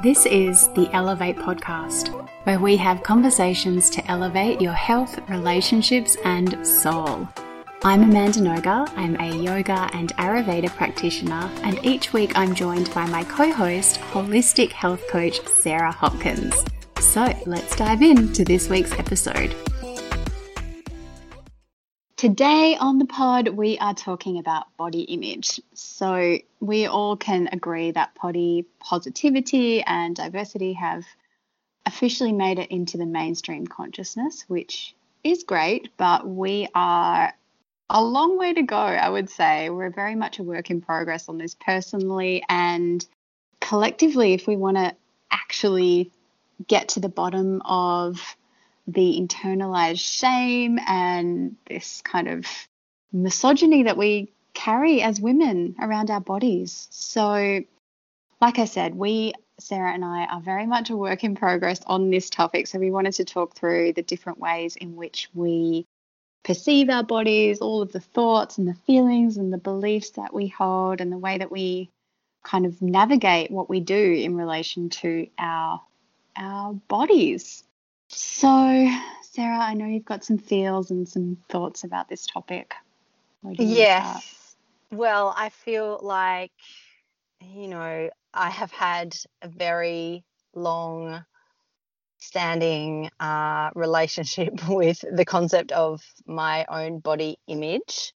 This is the Elevate Podcast, where we have conversations to elevate your health, relationships, and soul. I'm Amanda Noga. I'm a yoga and Ayurveda practitioner, and each week I'm joined by my co host, holistic health coach Sarah Hopkins. So let's dive into this week's episode. Today on the pod, we are talking about body image. So, we all can agree that body positivity and diversity have officially made it into the mainstream consciousness, which is great, but we are a long way to go, I would say. We're very much a work in progress on this personally and collectively, if we want to actually get to the bottom of the internalized shame and this kind of misogyny that we carry as women around our bodies. So, like I said, we, Sarah and I, are very much a work in progress on this topic. So, we wanted to talk through the different ways in which we perceive our bodies, all of the thoughts and the feelings and the beliefs that we hold, and the way that we kind of navigate what we do in relation to our our bodies. So, Sarah, I know you've got some feels and some thoughts about this topic. Yes. Well, I feel like, you know, I have had a very long standing uh, relationship with the concept of my own body image.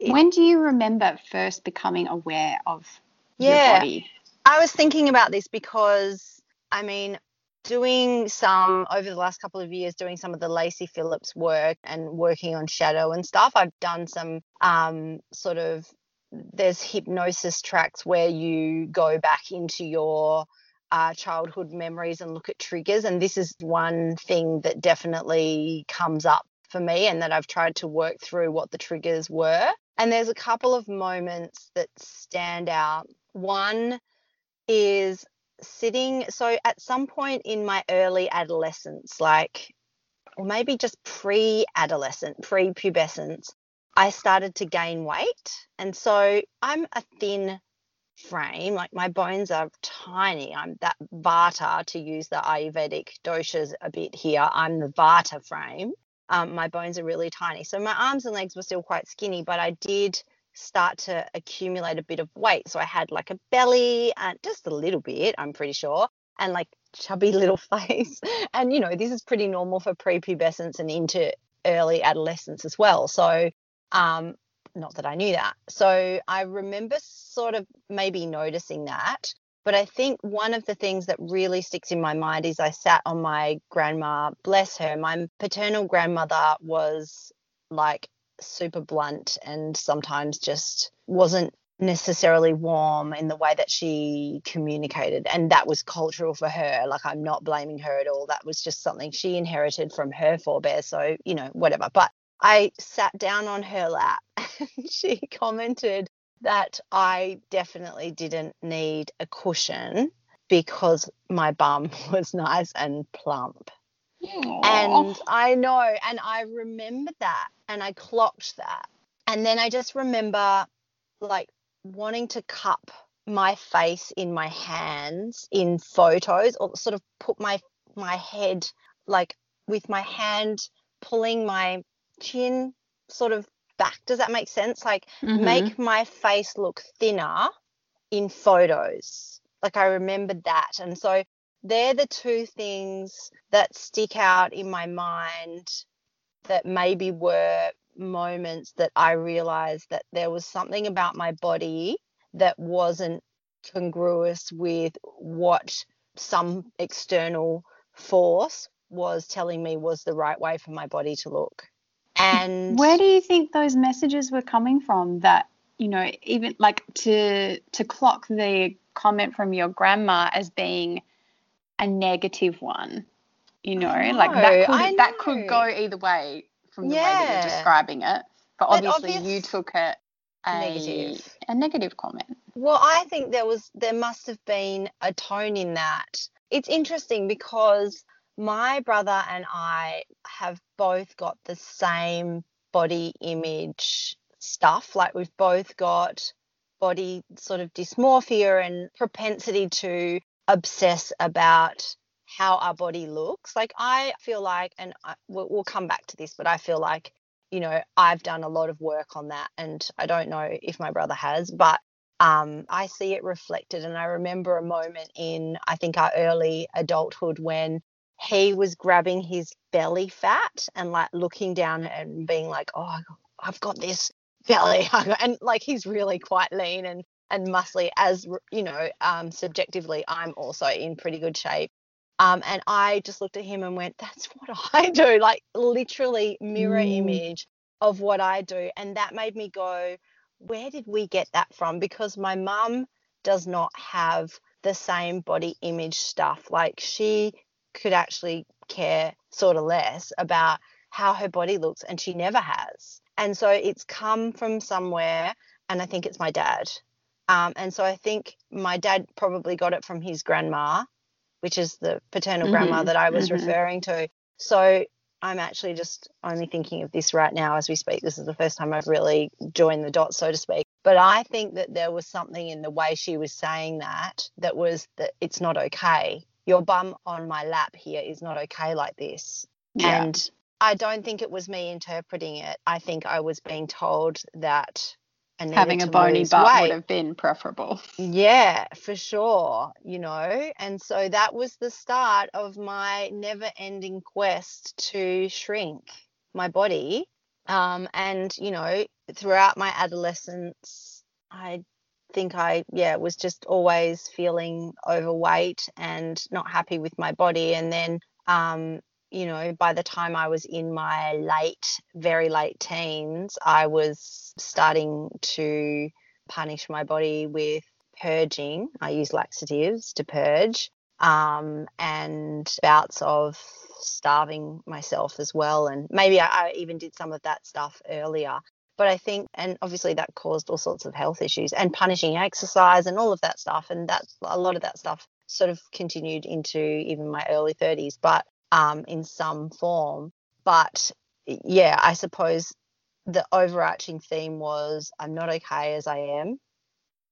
When do you remember first becoming aware of yeah, your body? I was thinking about this because, I mean, doing some over the last couple of years doing some of the Lacy Phillips work and working on shadow and stuff. I've done some um, sort of there's hypnosis tracks where you go back into your uh, childhood memories and look at triggers. And this is one thing that definitely comes up for me and that I've tried to work through what the triggers were. And there's a couple of moments that stand out. One is sitting so at some point in my early adolescence like or maybe just pre-adolescent pre-pubescence i started to gain weight. And so i'm a thin frame like my bones are tiny. I'm that vata to use the ayurvedic doshas a bit here i'm the vata frame. Um, my bones are really tiny. So my arms and legs were still quite skinny but i did start to accumulate a bit of weight. So I had like a belly and just a little bit, I'm pretty sure, and like chubby little face. And you know, this is pretty normal for prepubescence and into early adolescence as well. So um not that I knew that. So I remember sort of maybe noticing that. But I think one of the things that really sticks in my mind is I sat on my grandma, bless her. My paternal grandmother was like super blunt and sometimes just wasn't necessarily warm in the way that she communicated. And that was cultural for her. Like i'm not blaming her at all. That was just something she inherited from her forebears so you know whatever. But i sat down on her lap and she commented that i definitely didn't need a cushion because my bum was nice and plump and I know, and I remember that, and I clocked that. And then I just remember like wanting to cup my face in my hands in photos or sort of put my my head like with my hand pulling my chin sort of back. Does that make sense? Like mm-hmm. make my face look thinner in photos. Like i remembered that. And so they're the two things that stick out in my mind that maybe were moments that I realized that there was something about my body that wasn't congruous with what some external force was telling me was the right way for my body to look. And where do you think those messages were coming from that, you know, even like to to clock the comment from your grandma as being a negative one. You know, know like that could that could go either way from the yeah. way that you're describing it. But, but obviously obvious, you took it a negative. a negative comment. Well, I think there was there must have been a tone in that. It's interesting because my brother and I have both got the same body image stuff. Like we've both got body sort of dysmorphia and propensity to obsess about how our body looks. Like I feel like, and I, we'll, we'll come back to this, but I feel like, you know, I've done a lot of work on that, and I don't know if my brother has, but um, I see it reflected. And I remember a moment in, I think, our early adulthood when he was grabbing his belly fat and like looking down and being like, oh, I've got this belly. And like he's really quite lean and, and muscly, as you know, um, subjectively, I'm also in pretty good shape. Um, and I just looked at him and went, that's what I do, like literally mirror mm. image of what I do. And that made me go, where did we get that from? Because my mum does not have the same body image stuff. Like she could actually care sort of less about how her body looks, and she never has. And so it's come from somewhere, and I think it's my dad. Um, and so I think my dad probably got it from his grandma, which is the paternal mm-hmm. grandma that I was mm-hmm. referring to. So I'm actually just only thinking of this right now as we speak. This is the first time I've really joined the dots, so to speak. But I think that there was something in the way she was saying that that was that it's not okay your bum on my lap here is not okay like this. Yeah. And I don't think it was me interpreting it. I think I was being told that having a bony butt weight. would have been preferable. Yeah, for sure. You know, and so that was the start of my never ending quest to shrink my body. Um, and, you know, throughout my adolescence, I think I, yeah, was just always feeling overweight and not happy with my body. And then, um, you know, by the time I was in my late, very late teens, I was starting to punish my body with purging. I use laxatives to purge um, and bouts of starving myself as well. And maybe I, I even did some of that stuff earlier. But I think, and obviously that caused all sorts of health issues and punishing exercise and all of that stuff. And that's a lot of that stuff sort of continued into even my early 30s, but um, in some form. But yeah, I suppose the overarching theme was I'm not okay as I am.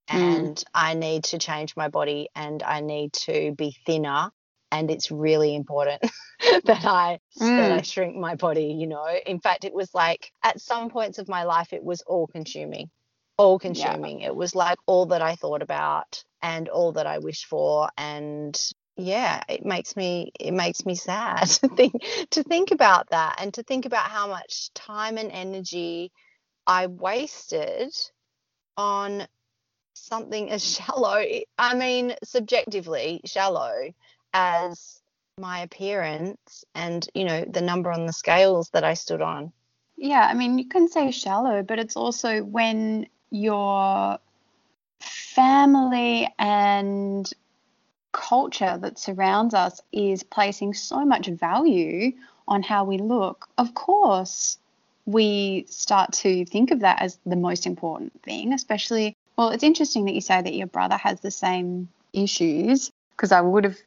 Mm. And mm. I need to change my body and I need to be thinner and it's really important that I mm. that I shrink my body, you know. In fact, it was like at some points of my life it was all consuming. All consuming. Yeah. It was like all that I thought about and all that I wished for and yeah, it makes me it makes me sad to think to think about that and to think about how much time and energy I wasted on something as shallow. I mean, subjectively shallow as my appearance and you know the number on the scales that I stood on. Yeah, I mean you can say shallow, but it's also when your family and culture that surrounds us is placing so much value on how we look. Of course, we start to think of that as the most important thing, especially well, it's interesting that you say that your brother has the same issues because I would have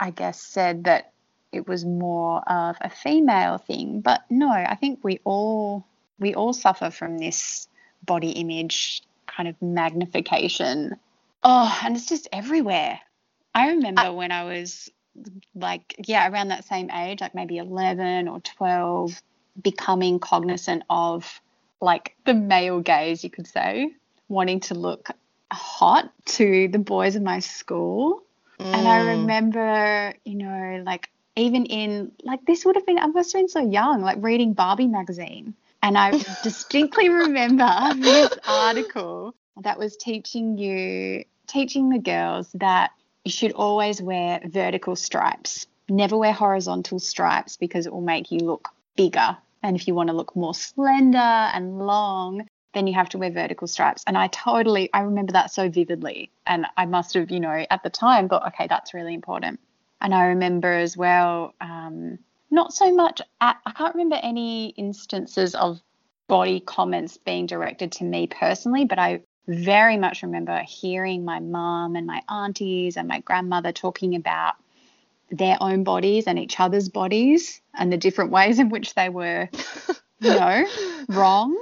I guess, said that it was more of a female thing. But no, I think we all we all suffer from this body image kind of magnification. Oh, and it's just everywhere. I remember I, when I was like, yeah, around that same age, like maybe 11 or 12, becoming cognizant of like the male gaze, you could say, wanting to look hot to the boys in my school. Mm. And I mm. remember, you know, like even in like this would have been I must have been so young, like reading Barbie magazine. And I distinctly remember this article that was teaching you teaching the girls that you should always wear vertical stripes. Never wear horizontal stripes because it will make you look bigger. And if you want to look more slender and long, then you have to wear vertical stripes. And I totally, I remember that so vividly. And I must have, you know, at the time thought, okay, that's really important. And I remember as well, um, not so much, at, I can't remember any instances of body comments being directed to me personally, but I very much remember hearing my mum and my aunties and my grandmother talking about their own bodies and each other's bodies and the different ways in which they were, you know, wrong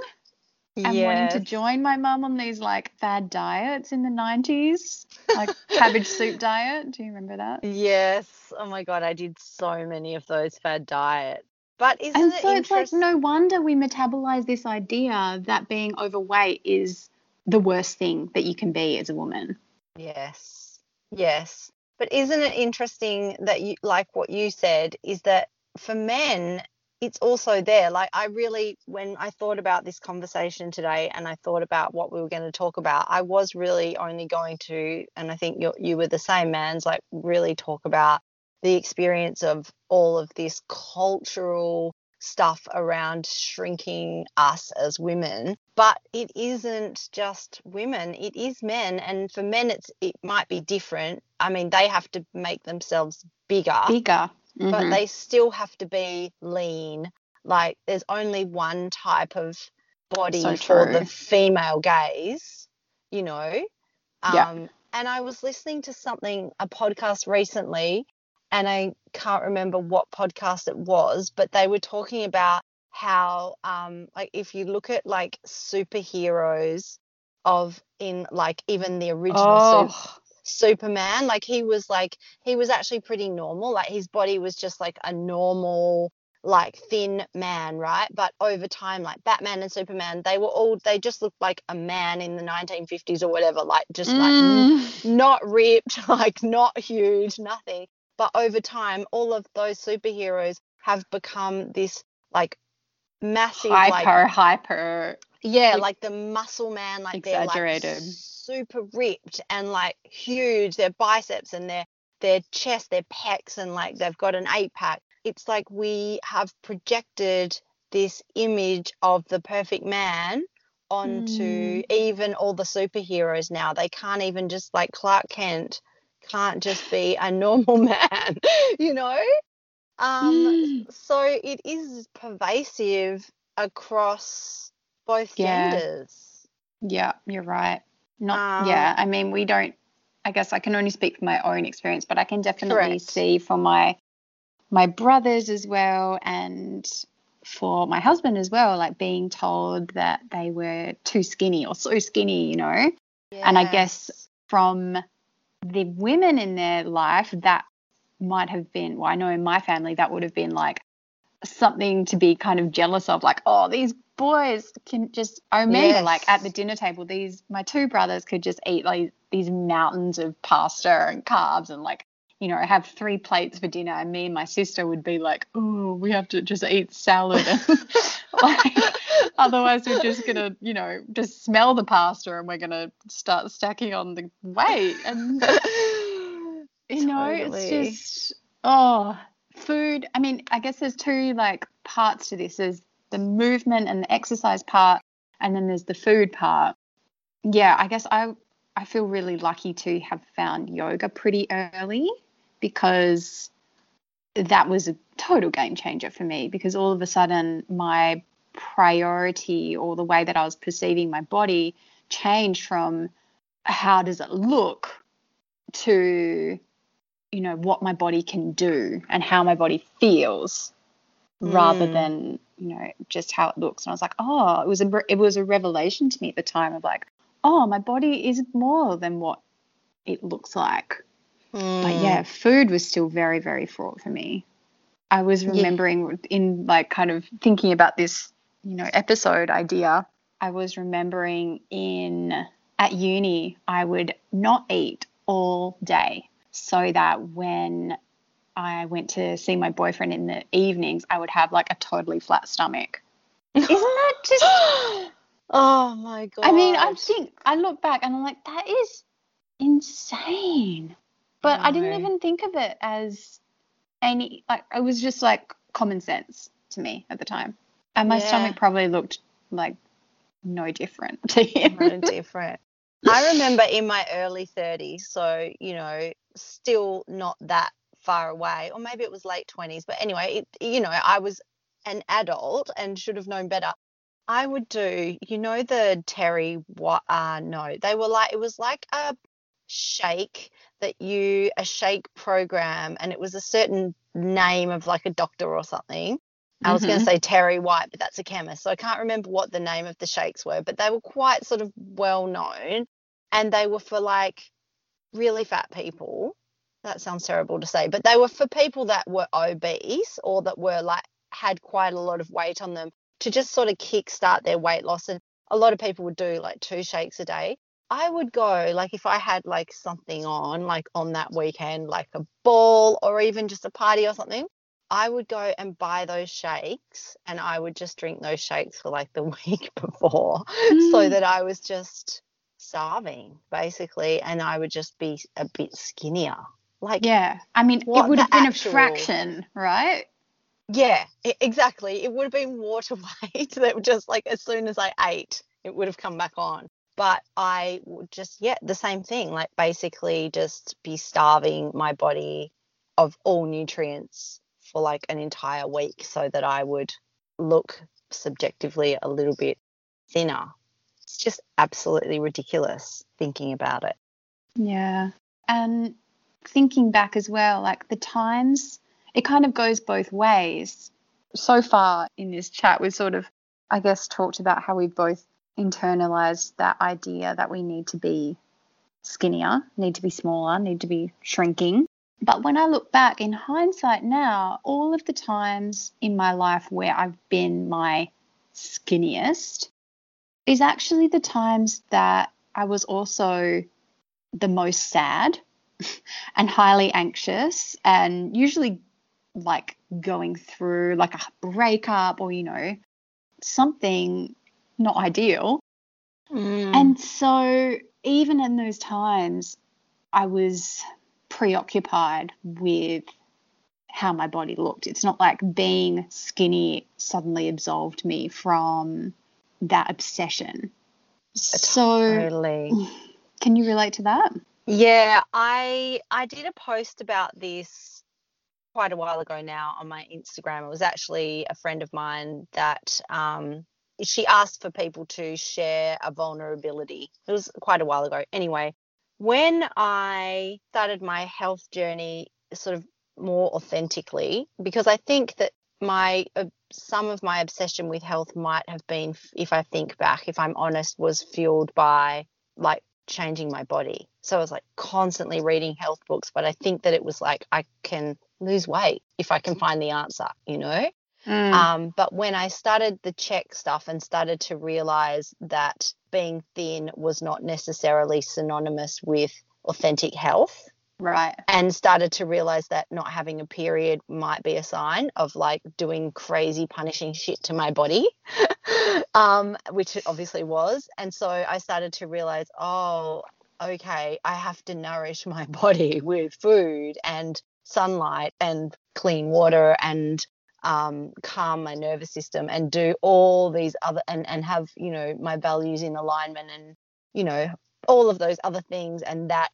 and wanting to join my mum on these like fad diets in the 90s, like cabbage soup diet. Do you remember that? Yes. Oh my god, I did so many of those fad diets. But isn't and it so it's like no wonder we metabolize this idea that being overweight is the worst thing that you can be as a woman. Yes. Yes. But isn't it interesting that you like what you said is that for men it's also there. Like I really when I thought about this conversation today and I thought about what we were going to talk about, I was really only going to and I think you you were the same man's like really talk about the experience of all of this cultural stuff around shrinking us as women but it isn't just women it is men and for men it's it might be different i mean they have to make themselves bigger Bigger. but Mhm. they still have to be lean like there's only one type of body So for the female gaze you know um Yeah. and i was listening to something a podcast recently and i can't remember what podcast it was but they were talking about how um like if you look at like superheroes of in like even the original Oh, Superman. Like he was like he was actually pretty normal. Like his body was just like a normal like thin man, right? But over time like Batman and Superman, they were all they just looked like a man in the 1950s or whatever, like just like Mm. not ripped, like not huge, nothing. But over time all of those superheroes have become this like massive like hyper, hyper. yeah, Like, the muscle man, like they're like exaggerated. super ripped and like huge. Their biceps and their their chest, their pecs, and like they've got an eight pack. It's like we have projected this image of the perfect man onto Mm. even all the superheroes now. They can't even just like Clark Kent can't just be a normal man, you know? Um, Mm. so it is pervasive across both Yeah. genders. Yeah, you're right. Not, Um, yeah, I mean, we don't, I guess I can only speak from my own experience, but I can definitely Correct. see from my my brothers as well and for my husband as well, like being told that they were too skinny or so skinny, you know. And I guess from the women in their life, that might have been, well, I know in my family, that would have been like something to be kind of jealous of, like, oh, these boys can just, I remember like at the dinner table, these, my two brothers could just eat like these mountains of pasta and carbs and like, you know, I have three plates for dinner. And me and my sister would be like, oh, we have to just eat salad. Like, otherwise we're just gonna you know just smell the pasta and we're gonna start stacking on the weight and you know Totally. it's just oh food i mean i guess there's two like parts to this there's the movement and the exercise part and then there's the food part yeah i guess i i feel really lucky to have found yoga pretty early because that was a total game changer for me because all of a sudden my priority or the way that I was perceiving my body changed from how does it look to you know what my body can do and how my body feels rather Mm. than you know just how it looks and I was like oh it was a it was a revelation to me at the time of like oh my body is more than what it looks like but Mm. yeah, food was still very, very fraught for me. I was Yeah. remembering in like kind of thinking about this, you know, episode idea. I was remembering in at uni, I would not eat all day so that when I went to see my boyfriend in the evenings, I would have like a totally flat stomach. Isn't that just oh my god. I mean, I think I look back and I'm like, that is insane. But I didn't even think of it as any like it was just like common sense to me at the time. And my Yeah. stomach probably looked like no different to him. no different. I remember in my early 30s, so you know, still not that far away, or maybe it was late 20s, but anyway, it, you know, I was an adult and should have known better. I would do, you know, the Terry what uh no, they were like it was like a shake that you a shake program and it was a certain name of like a doctor or something I was going to mm-hmm. say Terry White, but that's a chemist. So I can't remember what the name of the shakes were, but they were quite sort of well known and they were for like really fat people. That sounds terrible to say, but they were for people that were obese or that were like had quite a lot of weight on them to just sort of kickstart their weight loss. And a lot of people would do like two shakes a day. I would go like if I had like something on, like on that weekend, like a ball or even just a party or something, I would go and buy those shakes and I would just drink those shakes for like the week before so Mm. that I was just starving basically and I would just be a bit skinnier. Like Yeah. I mean, it would have been actual- a fraction, right? Yeah, exactly. It would have been water weight that would just like as soon as I ate, it would have come back on. But I would just, yeah, the same thing, like basically just be starving my body of all nutrients for like an entire week so that I would look subjectively a little bit thinner. It's just absolutely ridiculous thinking about it. Yeah. And thinking back as well, like the times, it kind of goes both ways. So far in this chat, we've sort of, I guess, talked about how we've both internalized that idea that we need to be skinnier, need to be smaller, need to be shrinking. But when I look back in hindsight now, all of the times in my life where I've been my skinniest is actually the times that I was also the most sad and highly anxious and usually like going through like a breakup or you know something not ideal Mm. and so even in those times i was preoccupied with how my body looked it's not like being skinny suddenly absolved me from that obsession so totally. can you relate to that Yeah, I I did a post about this quite a while ago now on my Instagram. It was actually a friend of mine that um, she asked for people to share a vulnerability. It was quite a while ago. Anyway, when I started my health journey sort of more authentically, because I think that my uh, some of my obsession with health might have been, if I think back, if I'm honest, was fueled by like changing my body. So I was like constantly reading health books, but I think that it was like I can lose weight if I can find the answer, you know? Mm. Um, but when I started the Chek stuff and started to realize that being thin was not necessarily synonymous with authentic health, right and started to realize that not having a period might be a sign of like doing crazy punishing shit to my body um which it obviously was and so i started to realize oh okay i have to nourish my body with food and sunlight and clean water and um, calm my nervous system and do all these other and and have you know my values in alignment and you know all of those other things and that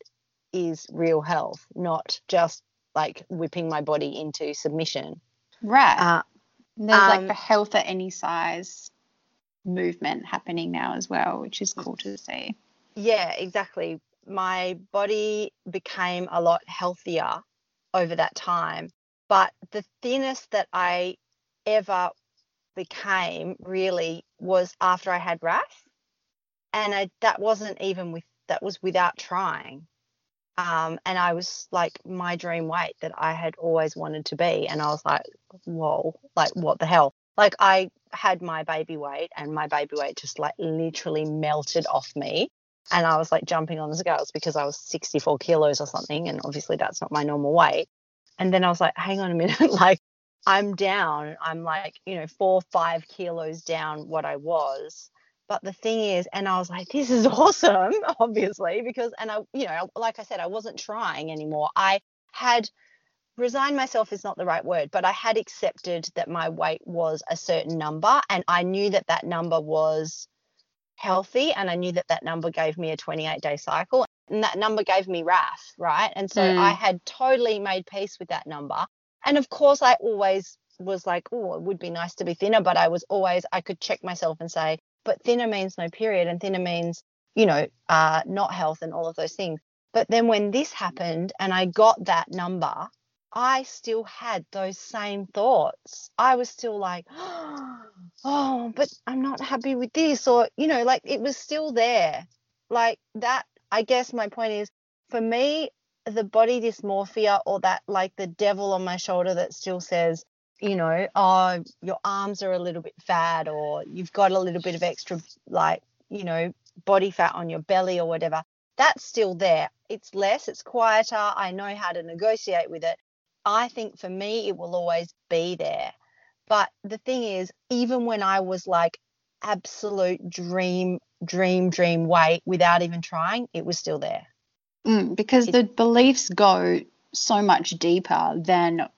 is real health, not just like whipping my body into submission. right Uh, There's like Um, the health at any size movement happening now as well, which is cool to see. yeah, exactly. My body became a lot healthier over that time, but the thinnest that I ever became really was after I had RAF, and I, that wasn't even with that was without trying. Um, and I was like my dream weight that I had always wanted to be, and I was like, whoa, like what the hell? Like I had my baby weight, and my baby weight just like literally melted off me, and I was like jumping on the scales because I was 64 kilos or something, and obviously that's not my normal weight. And then I was like, hang on a minute, like I'm down. I'm like, you know, four, five kilos down what I was. But the thing is, and I was like, this is awesome, obviously, because, and I, you know, like I said, I wasn't trying anymore. I had resigned myself is not the right word, but I had accepted that my weight was a certain number. And I knew that that number was healthy. And I knew that that number gave me a 28 day cycle. And that number gave me RAF, right? And so Mm. I had totally made peace with that number. And of course, I always was like, oh, it would be nice to be thinner. But I was always, I could check myself and say, but thinner means no period. And thinner means, you know, uh, not health and all of those things. But then when this happened and I got that number I still had those same thoughts. I was still like, oh, but I'm not happy with this. Or, you know, like it was still there. Like that, I guess my point is for me, the body dysmorphia or that like the devil on my shoulder that still says, you know, oh, your arms are a little bit fat or you've got a little bit of extra, like, you know, body fat on your belly or whatever. That's still there. It's less, it's quieter. I know how to negotiate with it. I think for me, it will always be there. But the thing is, even when I was like absolute dream, dream, dream weight without even trying, it was still there. Mm, because It- the beliefs go so much deeper than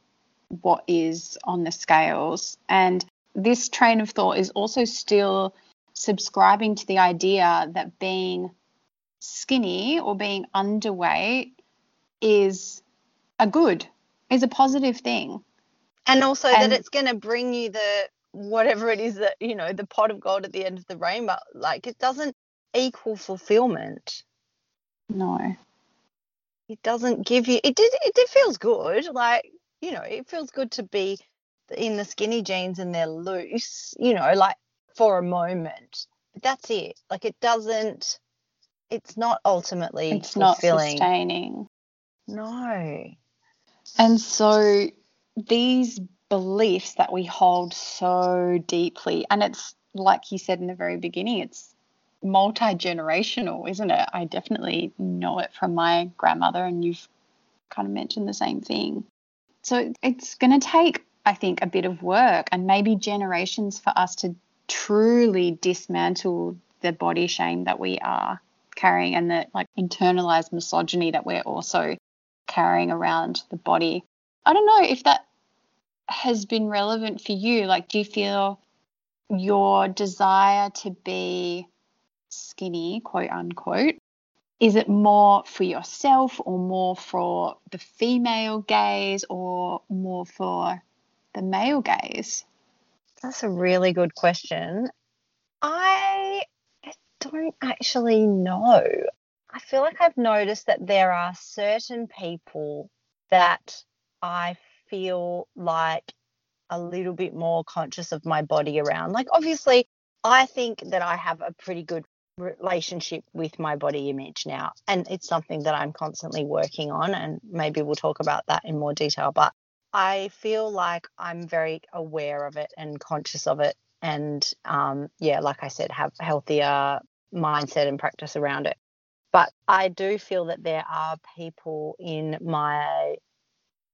what is on the scales. And this train of thought is also still subscribing to the idea that being skinny or being underweight is a good, is a positive thing. And also And- that it's going to bring you the whatever it is that, you know, the pot of gold at the end of the rainbow. Like it doesn't equal fulfillment. No. It doesn't give you, it did, it, it feels good. Like, you know, it feels good to be in the skinny jeans and they're loose, you know, like for a moment. But that's it. Like it doesn't, it's not ultimately It's not sustaining. No. And so these beliefs that we hold so deeply, and it's like you said in the very beginning, it's multi generational, isn't it? I definitely know it from my grandmother, and you've kind of mentioned the same thing. So it's going to take, I think, a bit of work and maybe generations for us to truly dismantle the body shame that we are carrying and the like internalized misogyny that we're also carrying around the body. I don't know if that has been relevant for you. Like, do you feel your desire to be skinny, quote unquote, is it more for yourself or more for the female gaze or more for the male gaze? That's a really good question. I don't actually know. I feel like I've noticed that there are certain people that I feel like a little bit more conscious of my body around. Like, obviously, I think that I have a pretty good relationship with my body image now, and it's something that I'm constantly working on. And maybe we'll talk about that in more detail. But I feel like I'm very aware of it and conscious of it. And um, yeah, like I said, have healthier mindset and practice around it. But I do feel that there are people in my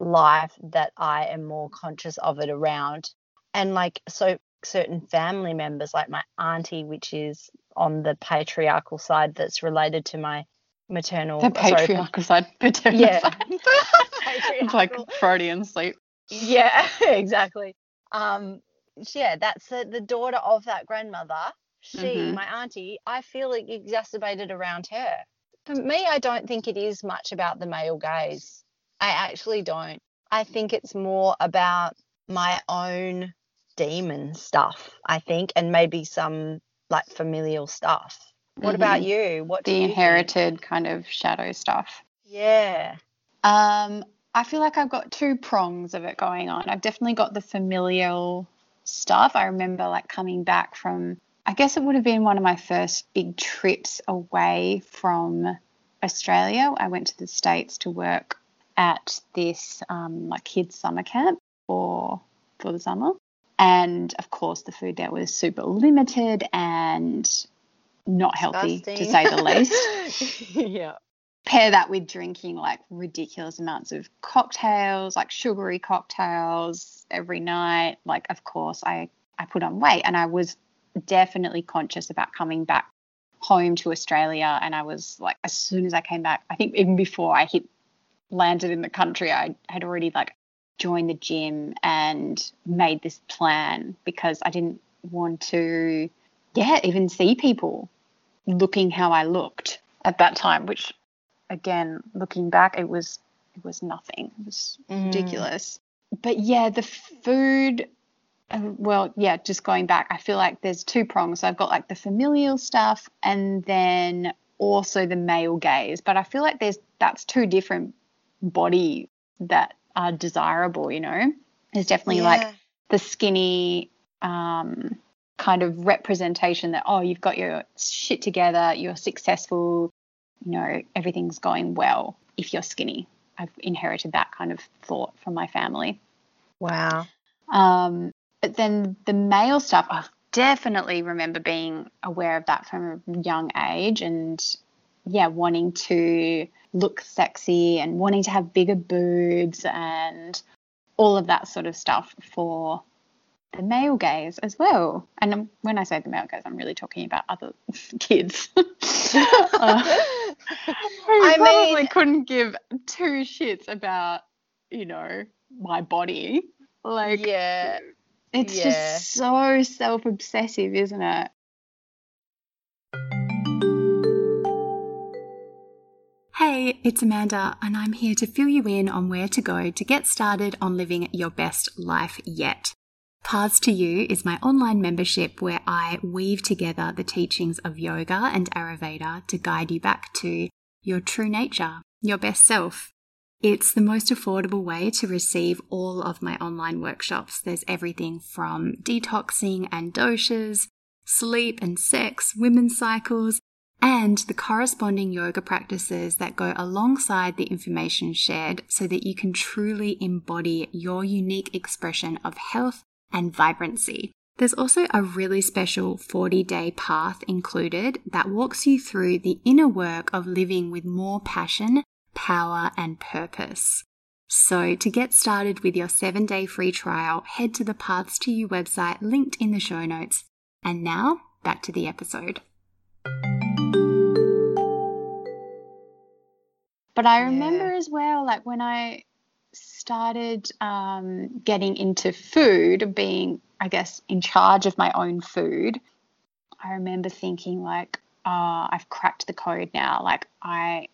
life that I am more conscious of it around. And like, so certain family members, like my auntie, which is on the patriarchal side, that's related to my maternal. The sorry, patriarchal side, paternal Yeah. side. It's like. Freudian sleep. Yeah, exactly. Um, yeah, that's the, the daughter of that grandmother. She, Mhm. my auntie, I feel it exacerbated around her. For me, I don't think it is much about the male gaze. I actually don't. I think it's more about my own demon stuff, I think, and maybe some like familial stuff. What about Mhm. you? What The you think? inherited kind of shadow stuff. Yeah. Um, I feel like I've got two prongs of it going on. I've definitely got the familial stuff. I remember like coming back from, I guess it would have been one of my first big trips away from Australia. I went to the States to work at this um, like kids summer camp for for the summer, and of course the food there was super limited and not healthy to say the least least. yeah. pair that with drinking like ridiculous amounts of cocktails, like sugary cocktails every night. Like, of course, I, I put on weight and I was definitely conscious about coming back home to Australia. And I was like, as soon as I came back, I think even before I hit landed in the country, I had already like joined the gym and made this plan because I didn't want to, yeah, even see people looking how I looked at that time, which again, looking back, it was it was nothing. It was Mm. ridiculous. But yeah, the food. uh, Well, yeah, just going back, I feel like there's two prongs. So I've got like the familial stuff, and then also the male gaze. But I feel like there's that's two different body that are desirable, you know. There's definitely Yeah. like the skinny um, kind of representation that, oh, you've got your shit together, you're successful, you know, everything's going well if you're skinny. I've inherited that kind of thought from my family. Wow. Um, but then the male stuff, I definitely remember being aware of that from a young age and, yeah, wanting to look sexy and wanting to have bigger boobs and all of that sort of stuff for the male gaze as well. And when I say the male gaze, I'm really talking about other kids. Uh, I probably mean- couldn't give two shits about, you know, my body. Like, yeah. it's yeah. just so self obsessive, isn't it? Hey, it's Amanda, and I'm here to fill you in on where to go to get started on living your best life yet. Paths to You is my online membership where I weave together the teachings of yoga and Ayurveda to guide you back to your true nature, your best self. It's the most affordable way to receive all of my online workshops. There's everything from detoxing and doshas, sleep and sex, women's cycles, and the corresponding yoga practices that go alongside the information shared so that you can truly embody your unique expression of health and vibrancy. There's also a really special 40 day path included that walks you through the inner work of living with more passion, power, and purpose. So, to get started with your seven day free trial, head to the Paths to You website linked in the show notes. And now, back to the episode. But I Yeah. remember as well, like when I started um, getting into food, being, I guess, in charge of my own food, I remember thinking, like, oh, I've cracked the code now. Like, I,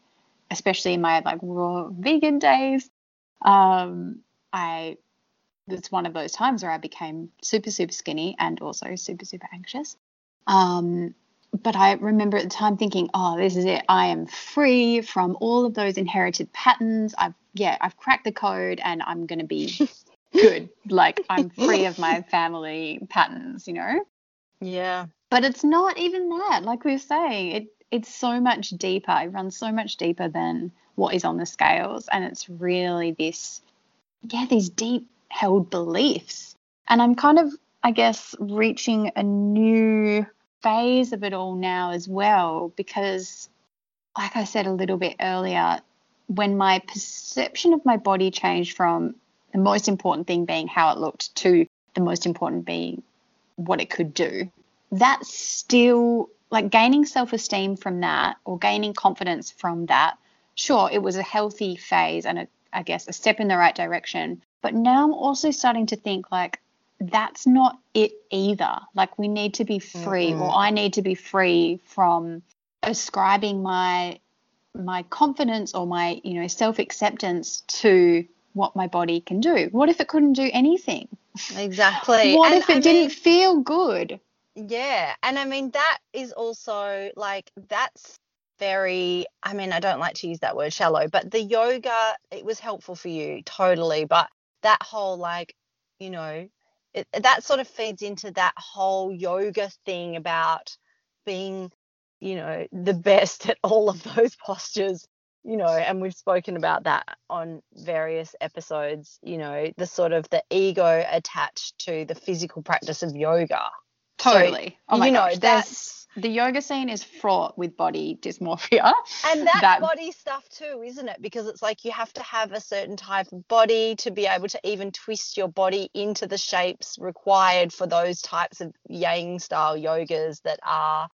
especially in my like raw vegan days, um, I, it's one of those times where I became super, super skinny and also super, super anxious. Um, but I remember at the time thinking, oh, this is it. I am free from all of those inherited patterns. I've, yeah, I've cracked the code and I'm going to be good. like I'm free of my family patterns, you know? Yeah. But it's not even that. Like we were saying, it, it's so much deeper. It runs so much deeper than what is on the scales. And it's really this, yeah, these deep held beliefs. And I'm kind of, I guess, reaching a new phase of it all now as well because like I said a little bit earlier when my perception of my body changed from the most important thing being how it looked to the most important being what it could do that's still like gaining self-esteem from that or gaining confidence from that sure it was a healthy phase and a, I guess a step in the right direction. But now I'm also starting to think like that's not it either. Like we need to be free, Mhm. or I need to be free from ascribing my my confidence or my you know self acceptance to what my body can do. What if it couldn't do anything? Exactly. What And if it I didn't mean, feel good? Yeah. And I mean, that is also like, that's very, I mean, I don't like to use that word shallow, but the yoga, it was helpful for you, totally. But that whole, like, you know, it, that sort of feeds into that whole yoga thing about being, you know, the best at all of those postures, you know, and we've spoken about that on various episodes, you know, the sort of the ego attached to the physical practice of yoga. So, Totally. oh my you know, gosh, that's the yoga scene is fraught with body dysmorphia. and that's that- body stuff too, isn't it? Because it's like you have to have a certain type of body to be able to even twist your body into the shapes required for those types of yang style yogas that are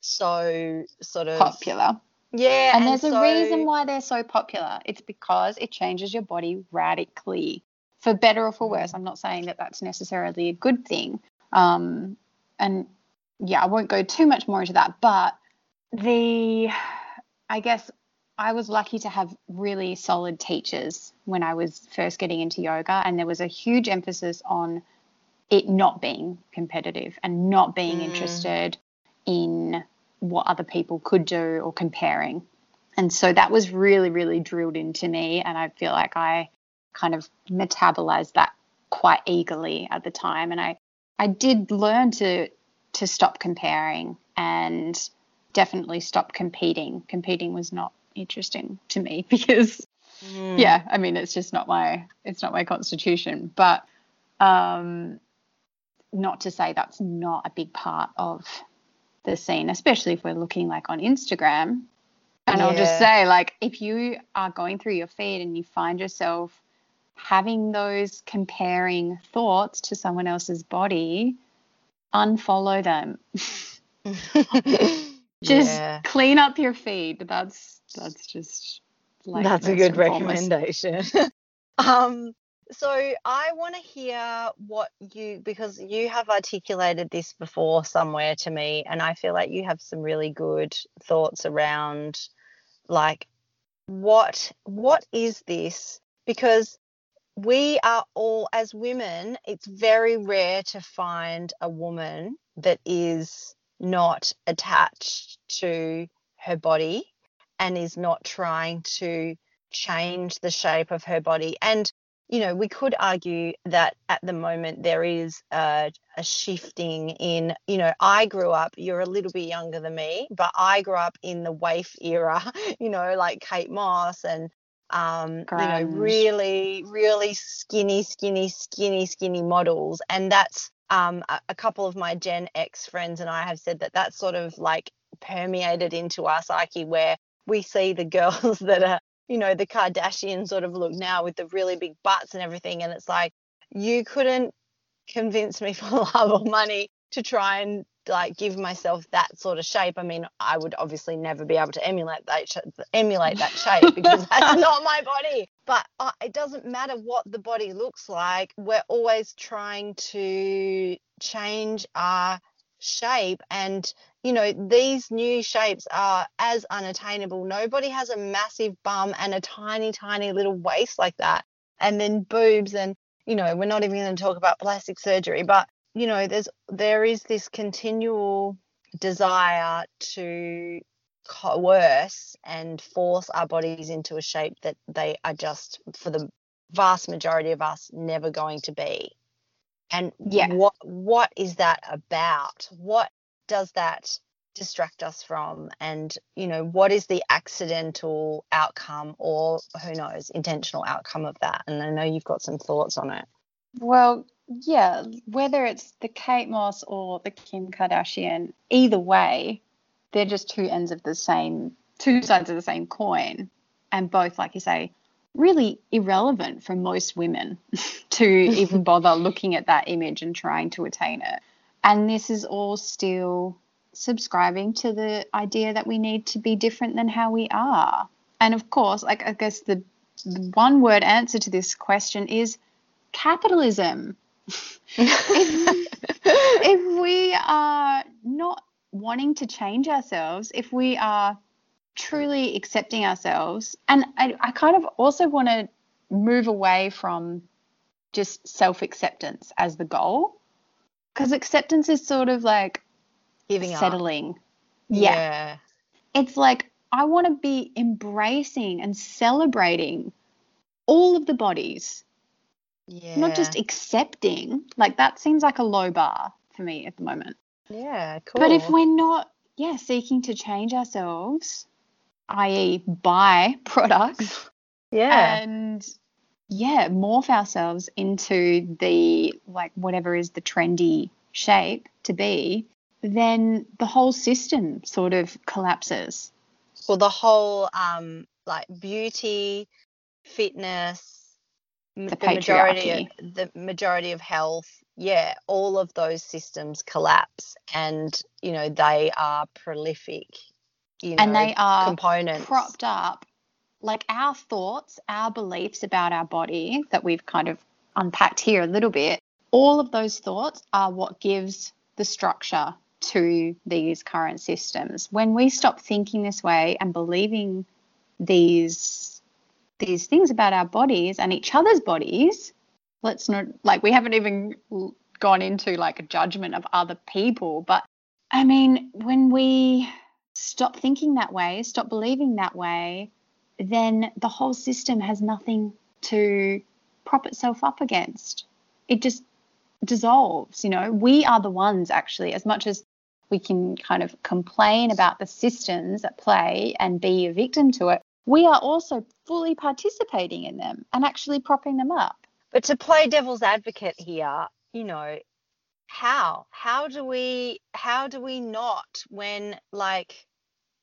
so sort of Popular. Yeah, and there's a reason why they're so popular. It's because it changes your body radically, for better or for worse. I'm not saying that that's necessarily a good thing. Um, and yeah, I won't go too much more into that. But the, I guess I was lucky to have really solid teachers when I was first getting into yoga, and there was a huge emphasis on it not being competitive and not being Mm. interested in what other people could do or comparing. And so that was really, really drilled into me. And I feel like I kind of metabolized that quite eagerly at the time. And I, I did learn to to stop comparing and definitely stop competing. Competing was not interesting to me because mm. yeah, I mean it's just not my it's not my constitution. But um not to say that's not a big part of the scene, especially if we're looking like on Instagram. And yeah. I'll just say, like, if you are going through your feed and you find yourself having those comparing thoughts to someone else's body, unfollow them. just yeah. clean up your feed. That's that's just like that's a good recommendation. um, so I want to hear what you because you have articulated this before somewhere to me, and I feel like you have some really good thoughts around like what what is this because we are all as women it's very rare to find a woman that is not attached to her body and is not trying to change the shape of her body. And you know, we could argue that at the moment there is a, a, shifting in, you know, I grew up, you're a little bit younger than me, but I grew up in the waif era, you know, like Kate Moss and, um, you know, really, really skinny, skinny, skinny, skinny models. And that's um, a, a couple of my Gen X friends and I have said that that's sort of like permeated into our psyche where we see the girls that are you know, the Kardashian sort of look now with the really big butts and everything. And it's like, you couldn't convince me for love or money to try and like give myself that sort of shape. I mean, I would obviously never be able to emulate that sh- emulate that shape because that's not my body. But uh, it doesn't matter what the body looks like. We're always trying to change our shape and you know these new shapes are as unattainable nobody has a massive bum and a tiny tiny little waist like that and then boobs and you know we're not even going to talk about plastic surgery but you know there's there is this continual desire to coerce and force our bodies into a shape that they are just for the vast majority of us never going to be. And yeah. what what is that about? What does that distract us from? And you know what is the accidental outcome or who knows intentional outcome of that? And i know you've got some thoughts on it. Well yeah whether it's the kate moss or the kim kardashian either way they're just two ends of the same two sides of the same coin and both like you say really irrelevant for most women to even bother looking at that image and trying to attain it. And this is all still subscribing to the idea that we need to be different than how we are. And of course, like I guess the, the one word answer to this question is capitalism. If, if we are not wanting to change ourselves, if we are truly accepting ourselves. And I, I kind of also want to move away from just self acceptance as the goal because acceptance is sort of like giving settling. Yeah. yeah. It's like I want to be embracing and celebrating all of the bodies. Yeah. Not just accepting. Like that seems like a low bar for me at the moment. Yeah, cool. But if we're not, yeah, seeking to change ourselves, i.e., buy products. Yeah. And yeah, morph ourselves into the like whatever is the trendy shape to be, then the whole system sort of collapses. Well, the whole um like beauty, fitness, the, the majority of, the majority of health, yeah, all of those systems collapse and you know they are prolific you know, and they are components. propped up like our thoughts our beliefs about our body that we've kind of unpacked here a little bit all of those thoughts are what gives the structure to these current systems. When we stop thinking this way and believing these these things about our bodies and each other's bodies let's not like we haven't even gone into like a judgment of other people but i mean when we stop thinking that way, stop believing that way, then the whole system has nothing to prop itself up against. It just dissolves, you know. We are the ones actually, as much as we can kind of complain about the systems at play and be a victim to it, we are also fully participating in them and actually propping them up. But to play devil's advocate here, you know, how? How do we how do we not when like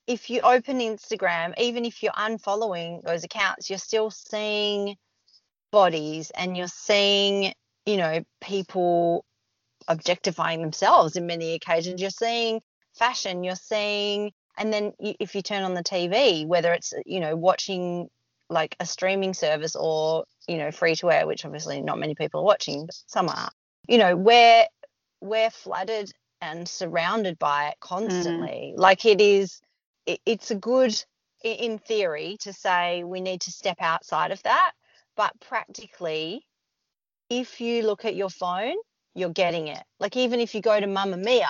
if you open Instagram, even if you're unfollowing those accounts, you're still seeing bodies and you're seeing, you know, people objectifying themselves in many occasions. You're seeing fashion, you're seeing, and then if you turn on the TV, whether it's, you know, watching like a streaming service or, you know, free to air, which obviously not many people are watching, but some are, you know, we're, we're flooded and surrounded by it mm. constantly. Mm. Like it is, it, it's a good, in theory, to say we need to step outside of that. But practically, if you look at your phone, you're getting it. Like even if you go to Mamamia,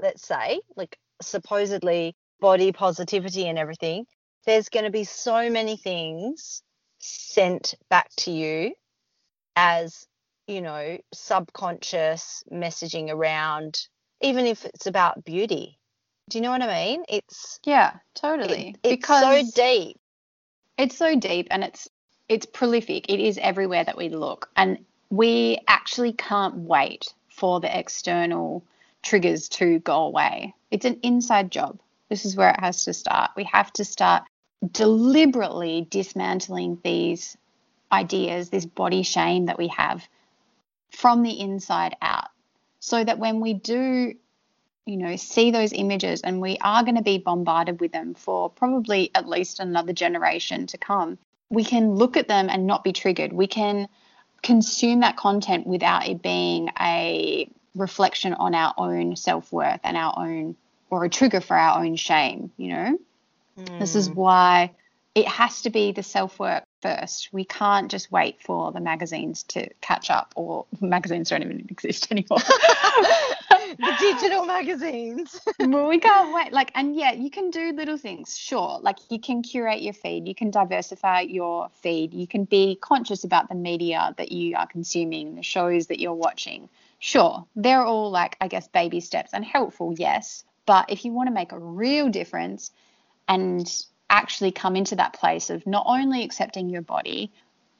let's say, like supposedly body positivity and everything, there's going to be so many things sent back to you as, you know, subconscious messaging around, even if it's about beauty. Do you know what I mean? It's yeah, totally. It, it's because so deep. It's so deep and it's it's prolific. It is everywhere that we look. And we actually can't wait for the external triggers to go away. It's an inside job. This is where it has to start. We have to start deliberately dismantling these ideas, this body shame that we have from the inside out, so that when we do, you know, see those images and we are going to be bombarded with them for probably at least another generation to come, we can look at them and not be triggered. We can consume that content without it being a reflection on our own self worth and our own, or a trigger for our own shame, you know? Mm. This is hmm. why it has to be the self work first. We can't just wait for the magazines to catch up, or magazines don't even exist anymore. the digital magazines. well, we can't wait. Like, and yeah, you can do little things, sure. Like, you can curate your feed, you can diversify your feed, you can be conscious about the media that you are consuming, the shows that you're watching. Sure, they're all like, I guess, baby steps and helpful, yes. But if you want to make a real difference and actually come into that place of not only accepting your body,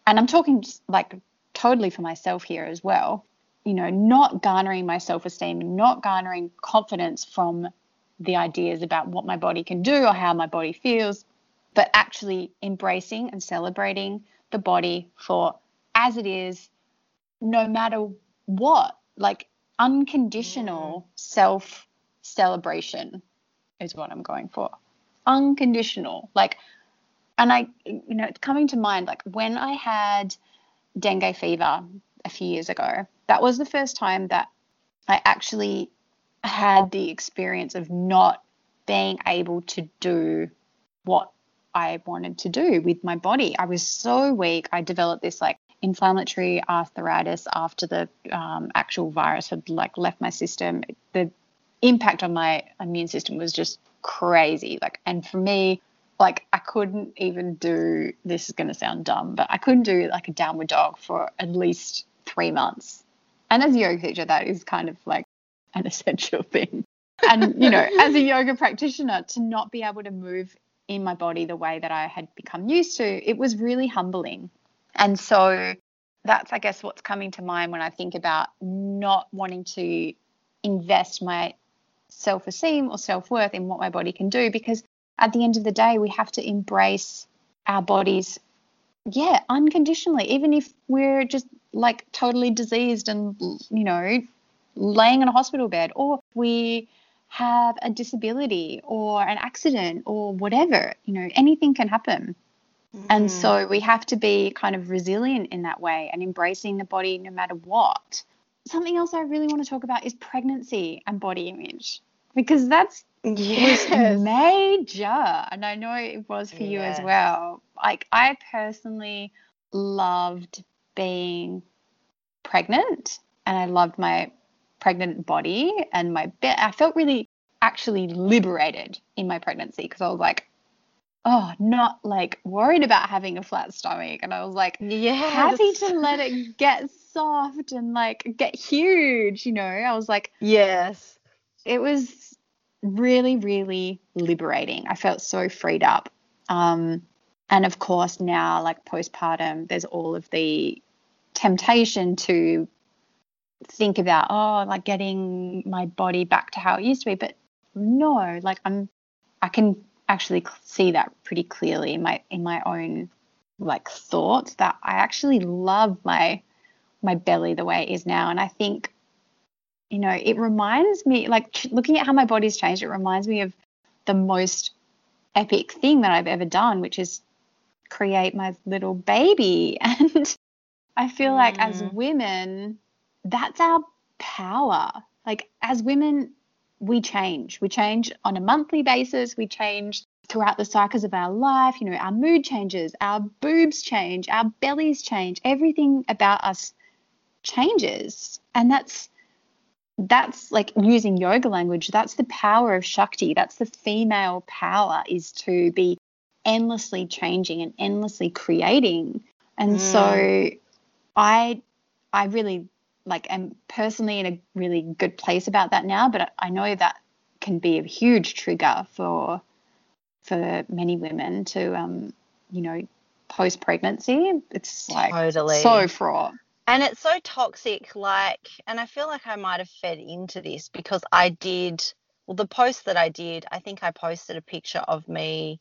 and I'm talking like totally for myself here as well, you know, not garnering my self esteem, not garnering confidence from the ideas about what my body can do or how my body feels, but actually embracing and celebrating the body for as it is, no matter what, like unconditional mm. self celebration is what I'm going for. Unconditional. Like, and I, you know, it's coming to mind like when I had dengue fever a few years ago, that was the first time that I actually had the experience of not being able to do what I wanted to do with my body. I was so weak. I developed this like inflammatory arthritis after the um, actual virus had like left my system. The impact on my immune system was just crazy. Like, and for me, like I couldn't even do. This is going to sound dumb, but I couldn't do like a downward dog for at least three months and as a yoga teacher, that is kind of like an essential thing. And, you know, as a yoga practitioner, to not be able to move in my body the way that I had become used to, it was really humbling. And so that's, I guess, what's coming to mind when I think about not wanting to invest my self esteem or self worth in what my body can do. Because at the end of the day, we have to embrace our bodies, yeah, unconditionally, even if we're just like totally diseased and you know laying in a hospital bed or we have a disability or an accident or whatever you know anything can happen mm. and so we have to be kind of resilient in that way and embracing the body no matter what something else i really want to talk about is pregnancy and body image because that's yes. major and i know it was for yes. you as well like i personally loved being pregnant and I loved my pregnant body and my bit. I felt really actually liberated in my pregnancy because I was like, oh, not like worried about having a flat stomach. And I was like, Yeah. happy to let it get soft and like get huge, you know. I was like, Yes. it was really, really liberating. I felt so freed up. Um, and of course, now, like postpartum, there's all of the temptation to think about, oh, like getting my body back to how it used to be. But no, like I'm, I can actually see that pretty clearly in my in my own like thoughts that I actually love my my belly the way it is now, and I think you know, it reminds me, like looking at how my body's changed, it reminds me of the most epic thing that I've ever done, which is create my little baby. And I feel like as Mm. women, that's our power. Like as women, we change. We change on a monthly basis, we change throughout the cycles of our life. You know, our mood changes, our boobs change, our bellies change, everything about us changes. And that's that's like using yoga language that's the power of shakti that's the female power is to be endlessly changing and endlessly creating and so mm. i i really like I'm personally in a really good place about that now but i know that can be a huge trigger for for many women to um you know post pregnancy it's like Totally. so fraught And it's so toxic, like, and I feel like I might have fed into this because I did, well, the post that I did, I think I posted a picture of me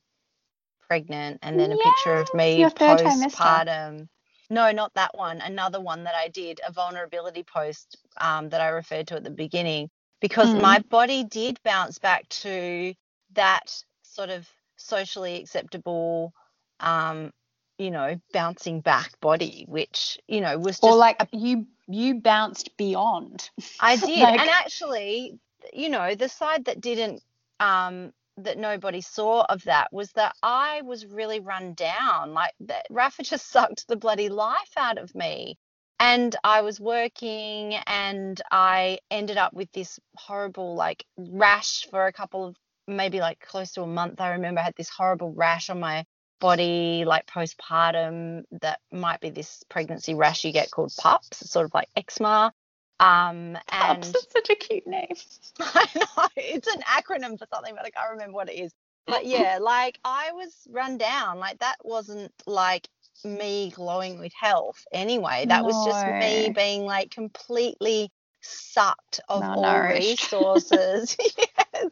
pregnant and then a picture of me postpartum. No, not that one. Another one that I did, a vulnerability post um, that I referred to at the beginning, because Mm. my body did bounce back to that sort of socially acceptable, um, you know, bouncing back body, which, you know, was just or like you you bounced beyond I did. Like- and actually, you know, the side that didn't um that nobody saw of that was that I was really run down. Like that Rafa just sucked the bloody life out of me. And I was working and I ended up with this horrible like rash for a couple of maybe like close to a month. I remember I had this horrible rash on my body like postpartum that might be this pregnancy rash you get called PUPPS. It's sort of like eczema. Um and that's such a cute name. I know it's an acronym for something, but I can't remember what it is. But yeah, like I was run down. Like that wasn't like me glowing with health anyway. That was just me being like completely sucked of all resources. yes,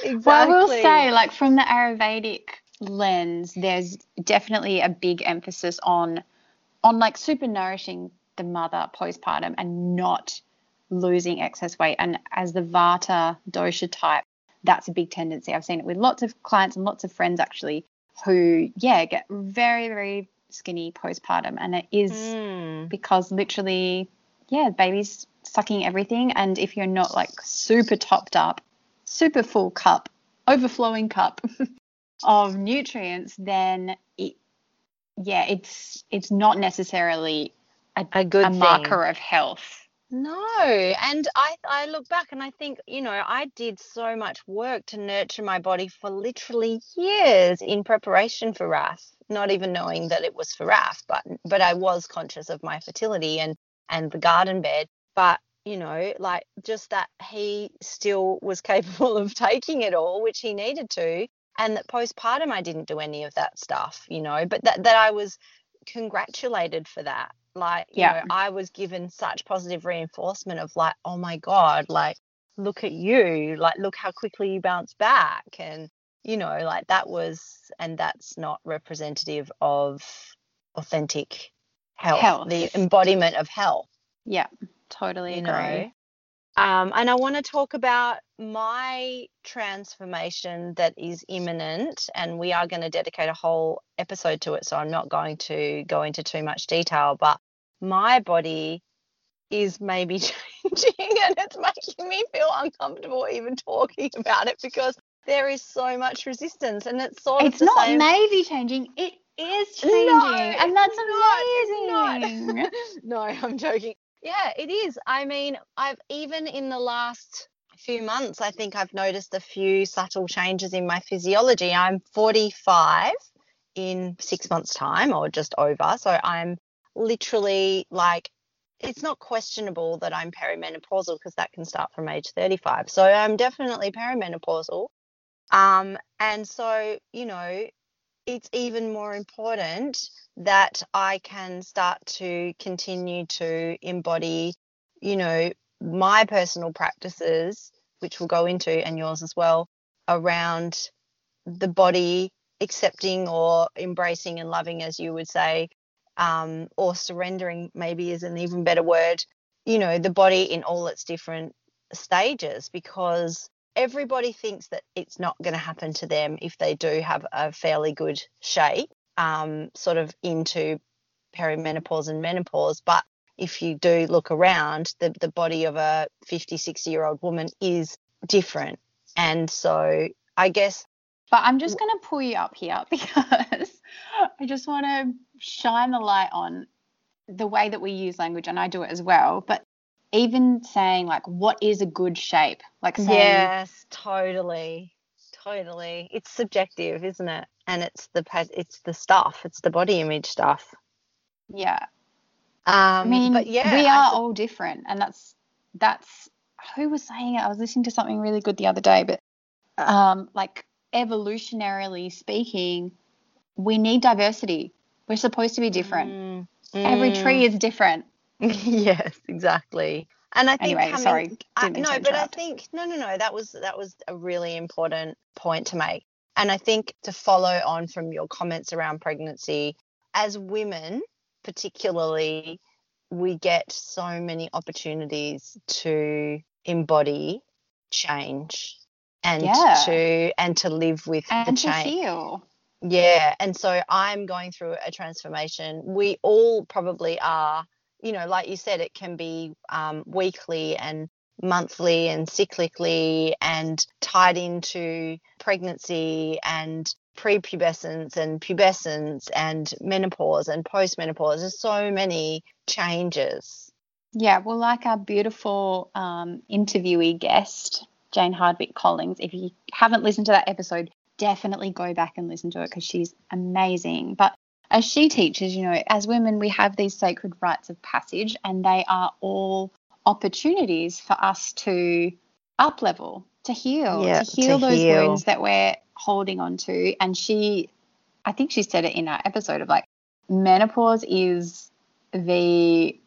exactly. Well, I will say, like from the Ayurvedic lens, there's definitely a big emphasis on on like super nourishing the mother postpartum and not losing excess weight. And as the Vata dosha type, that's a big tendency. I've seen it with lots of clients and lots of friends actually who, yeah, get very, very skinny postpartum. And it is Mm, because literally, yeah, baby's sucking everything. And if you're not like super topped up, super full cup, overflowing cup of nutrients, then it, yeah, it's it's not necessarily a good a marker of health. No, and I I look back and I think, you know, I did so much work to nurture my body for literally years in preparation for RAF, not even knowing that it was for RAF, but but I was conscious of my fertility and and the garden bed, but you know, like just that he still was capable of taking it all, which he needed to, and that postpartum I didn't do any of that stuff, you know, but that that I was congratulated for that. Like, you Yeah. know, I was given such positive reinforcement of like, oh my God, like, look at you, like, look how quickly you bounce back. And, you know, like that was, and that's not representative of authentic health, Health. the embodiment of health Yeah, totally you agree. know. Um, and I want to talk about my transformation that is imminent, and we are going to dedicate a whole episode to it. So I'm not going to go into too much detail, but my body is maybe changing, and it's making me feel uncomfortable even talking about it because there is so much resistance, and it's sort It's of the not same. maybe changing; it is No, changing, and that's it's not, it's amazing. no, I'm joking. Yeah, it is. I mean, I've even in the last few months, I think I've noticed a few subtle changes in my physiology. I'm 45 in six months' time or just over. So I'm literally like, it's not questionable that I'm perimenopausal because that can start from age 35. So I'm definitely perimenopausal. Um, and so, you know, it's even more important that I can start to continue to embody, you know, my personal practices, which we'll go into, and yours as well, around the body accepting or embracing and loving, as you would say, um, or surrendering, maybe is an even better word, you know, the body in all its different stages, because everybody thinks that it's not going to happen to them if they do have a fairly good shape, um, sort of into perimenopause and menopause. But if you do look around, the, the body of a 56 year old woman is different. And so I guess. But I'm just going to pull you up here because I just want to shine the light on the way that we use language, and I do it as well. But even saying, like, what is a good shape? Like, saying, yes, totally. Totally. It's subjective, isn't it? And it's the it's the stuff, it's the body image stuff. Yeah. Um, I mean, but yeah, we are all different, and that's that's who was saying it. I was listening to something really good the other day, but um, like evolutionarily speaking, we need diversity. We're supposed to be different. Mm, Every tree is different. yes, exactly. And I think Anyway, coming, sorry, I, no, but I think no, no, no. That was that was a really important point to make. And I think to follow on from your comments around pregnancy, as women, particularly, we get so many opportunities to embody change and Yeah. to and to live with the and to change. Yeah. And so I'm going through a transformation. We all probably are, you know, like you said, it can be um, weekly and monthly and cyclically and tied into pregnancy and prepubescence and pubescence and menopause and postmenopause. There's so many changes. Yeah, well, like our beautiful um, interviewee guest, Jane Hardwicke Collins, if you haven't listened to that episode, definitely go back and listen to it because she's amazing. But as she teaches, you know, as women, we have these sacred rites of passage, and they are all opportunities for us to up level, to heal, Yeah, to heal to those heal. wounds that we're holding on to. And she, I think she said it in our episode of like, menopause is the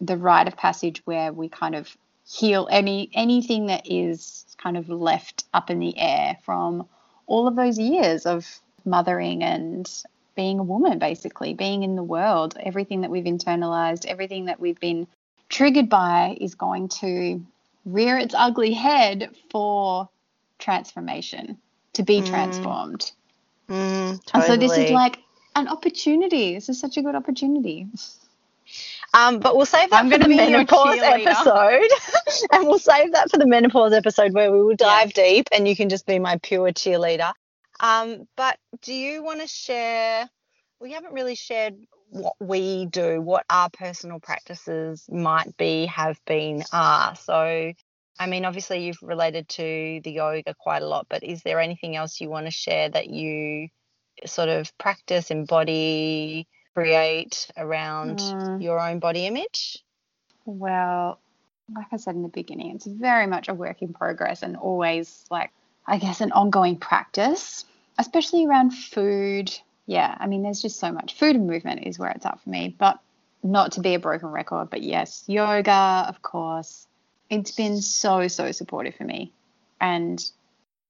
the rite of passage where we kind of heal any anything that is kind of left up in the air from all of those years of mothering and being a woman basically being in the world. Everything that we've internalized everything that we've been triggered by is going to rear its ugly head for transformation to be Mm. transformed. Mm, and so this is like an opportunity. This is such a good opportunity Um, but we'll save that I'm for the menopause episode. and we'll save that for the menopause episode where we will dive deep and you can just be my pure cheerleader. Um, but do you want to share? We haven't really shared what we do, what our personal practices might be, have been, are. So, I mean, obviously, you've related to the yoga quite a lot, but is there anything else you want to share that you sort of practice, embody, create around Mm. your own body image? Well, like I said in the beginning, it's very much a work in progress and always like, I guess, an ongoing practice, especially around food. Yeah, I mean, there's just so much. Food and movement is where it's at for me, but not to be a broken record, but yes, yoga, of course. It's been so, so supportive for me. And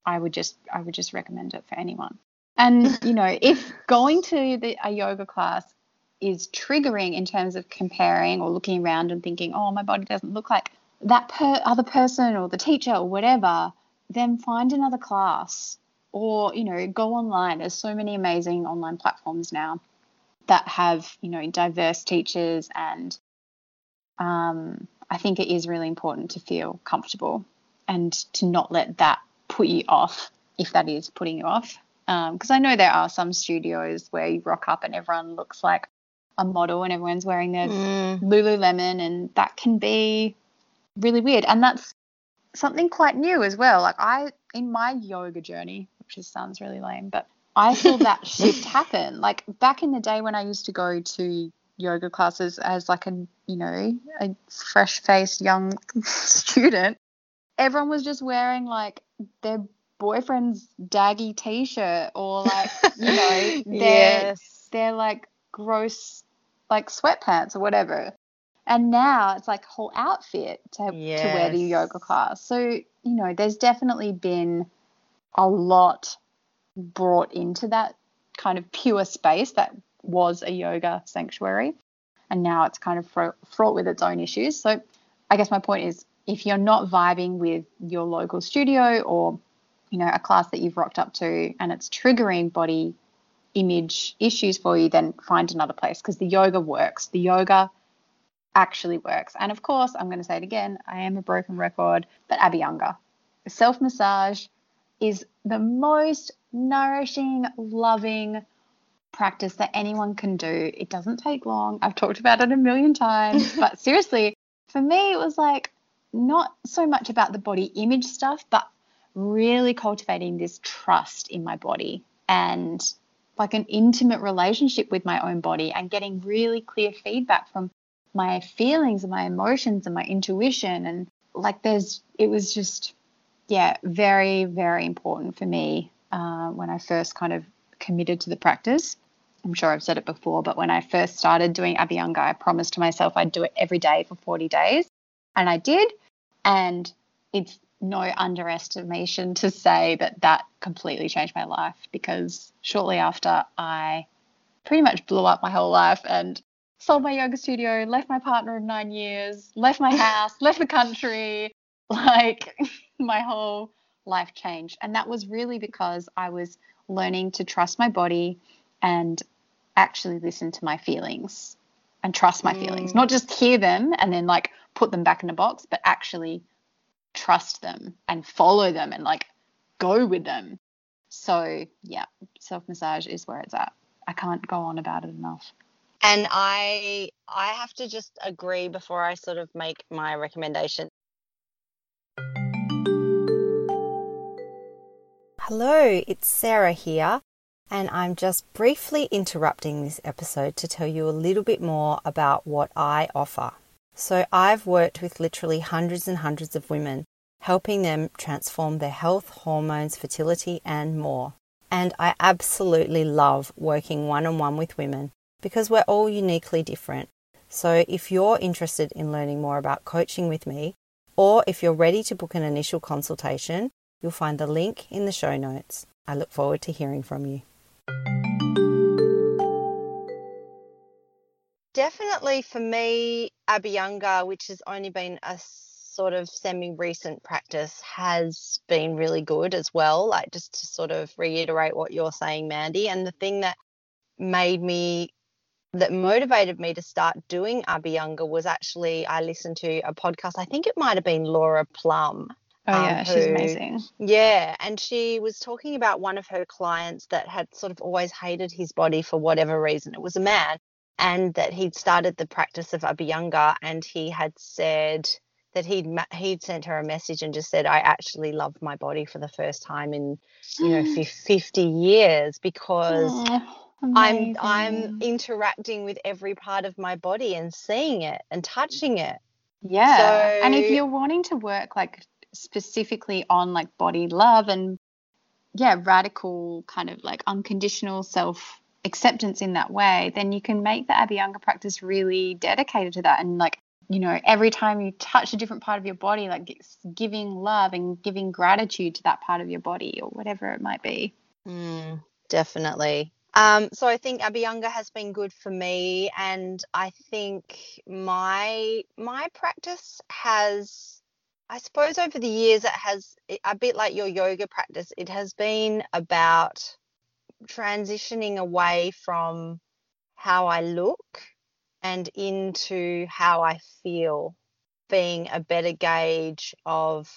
I would just, I would just recommend it for anyone. And, you know, if going to the, a yoga class is triggering in terms of comparing or looking around and thinking, oh, my body doesn't look like that per- other person or the teacher or whatever, then find another class or, you know, go online. There's so many amazing online platforms now that have, you know, diverse teachers. And um, I think it is really important to feel comfortable and to not let that put you off if that is putting you off. Because I know there are some studios where you rock up and everyone looks like a model and everyone's wearing their Mm, Lululemon, and that can be really weird. And that's something quite new as well. Like I in my yoga journey, which just sounds really lame, but I saw that shift happen. Like back in the day when I used to go to yoga classes as like a you know a fresh faced young student, everyone was just wearing like their boyfriend's daggy t-shirt or like you know their yes. their like gross like sweatpants or whatever. And now it's like a whole outfit to, to wear the Yes. yoga class. So, you know, there's definitely been a lot brought into that kind of pure space that was a yoga sanctuary. And now it's kind of fro- fraught with its own issues. So, I guess my point is if you're not vibing with your local studio or, you know, a class that you've rocked up to and it's triggering body image issues for you, then find another place because the yoga works. The yoga actually works. And of course, I'm going to say it again, I am a broken record, but Abhyanga, self massage is the most nourishing, loving practice that anyone can do. It doesn't take long. I've talked about it a million times, but seriously, for me, it was like not so much about the body image stuff, but really cultivating this trust in my body and like an intimate relationship with my own body and getting really clear feedback from my feelings and my emotions and my intuition. And like there's it was just yeah very very important for me uh, when i first kind of committed to the practice. I'm sure i've said it before but when i first started doing abhyanga i promised to myself i'd do it every day for 40 days. And i did. And it's no underestimation to say that that completely changed my life because shortly after I pretty much blew up my whole life and sold my yoga studio, left my partner of nine years, left my house, left the country. Like my whole life changed. And that was really because I was learning to trust my body and actually listen to my feelings and trust my feelings, Mm. not just hear them and then like put them back in a box, but actually trust them and follow them and like go with them. So, yeah, self massage is where it's at. I can't go on about it enough. And I I have to just agree before I sort of make my recommendation. Hello, it's Sarah here, and I'm just briefly interrupting this episode to tell you a little bit more about what I offer. So, I've worked with literally hundreds and hundreds of women, helping them transform their health, hormones, fertility, and more. And I absolutely love working one on one with women because we're all uniquely different. So, if you're interested in learning more about coaching with me, or if you're ready to book an initial consultation, you'll find the link in the show notes. I look forward to hearing from you. Definitely for me, Abhyanga, which has only been a sort of semi recent practice, has been really good as well. Like, just to sort of reiterate what you're saying, Mandy. And the thing that made me that motivated me to start doing Abhyanga was actually I listened to a podcast. I think it might have been Laura Plumb. Oh, Um, yeah, she's amazing. Yeah, and she was talking about one of her clients that had sort of always hated his body for whatever reason. It was a man, and that he'd started the practice of Abhyanga, and he had said that he'd he'd sent her a message and just said, "I actually love my body for the first time in you know fif- 50 years because." Oh, I'm I'm interacting with every part of my body and seeing it and touching it. Yeah. and if you're wanting to work like specifically on like body love and yeah, radical kind of like unconditional self acceptance in that way, then you can make the Abhyanga practice really dedicated to that and like you know, every time you touch a different part of your body, like it's giving love and giving gratitude to that part of your body or whatever it might be. Mm, definitely. Um, so I think Abhyanga has been good for me, and I think my my practice has, I suppose, over the years it has a bit like your yoga practice. It has been about transitioning away from how I look and into how I feel, being a better gauge of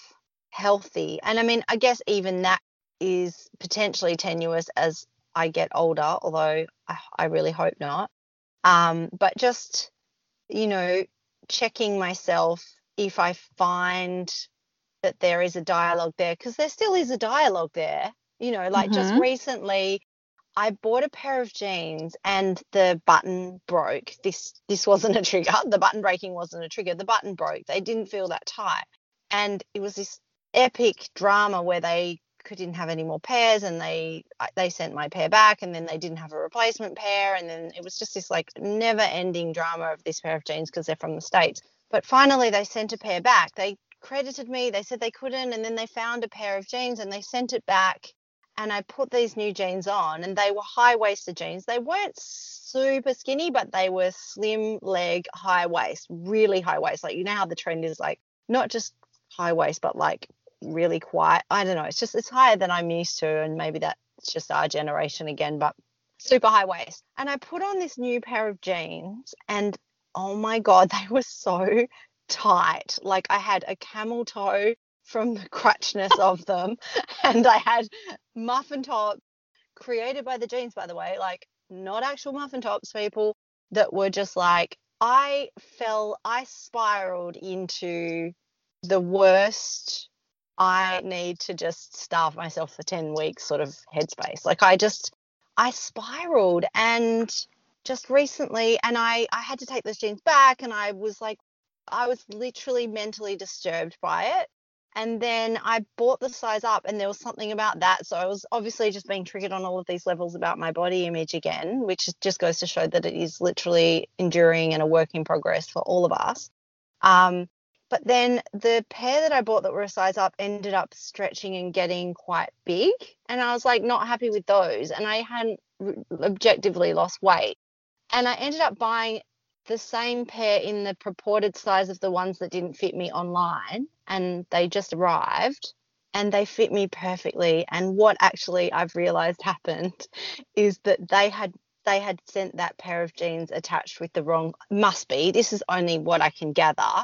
healthy. And I mean, I guess even that is potentially tenuous as I get older, although I, I really hope not. Um, but just, you know, checking myself if I find that there is a dialogue there because there still is a dialogue there. You know, like just Mhm. recently I bought a pair of jeans and the button broke. This this wasn't a trigger. The button breaking wasn't a trigger. The button broke. They didn't feel that tight. And it was this epic drama where they didn't have any more pairs and they uh, they sent my pair back and then they didn't have a replacement pair and then it was just this like never ending drama of this pair of jeans because they're from the states but finally they sent a pair back they credited me they said they couldn't and then they found a pair of jeans and they sent it back and I put these new jeans on and they were high waisted jeans they weren't super skinny but they were slim leg high waist really high waist like you know how the trend is like not just high waist but like really quiet. I don't know. It's just it's higher than I'm used to, and maybe that's just our generation again. But super high waist. And I put on this new pair of jeans, and oh my god, they were so tight. Like I had a camel toe from the crutchness of them, and I had muffin top created by the jeans, by the way, like not actual muffin tops, people that were just like I fell, I spiraled into the worst I need to just starve myself for 10 weeks sort of headspace. Like I just I spiraled and just recently and I I had to take those jeans back and I was like I was literally mentally disturbed by it. And then I bought the size up and there was something about that. So I was obviously just being triggered on all of these levels about my body image again, which just goes to show that it is literally enduring and a work in progress for all of us. Um, but then the pair that I bought that were a size up ended up stretching and getting quite big. And I was like not happy with those. And I hadn't objectively lost weight. And I ended up buying the same pair in the purported size of the ones that didn't fit me online. And they just arrived and they fit me perfectly. And what actually I've realized happened is that they had they had sent that pair of jeans attached with the wrong must be this is only what i can gather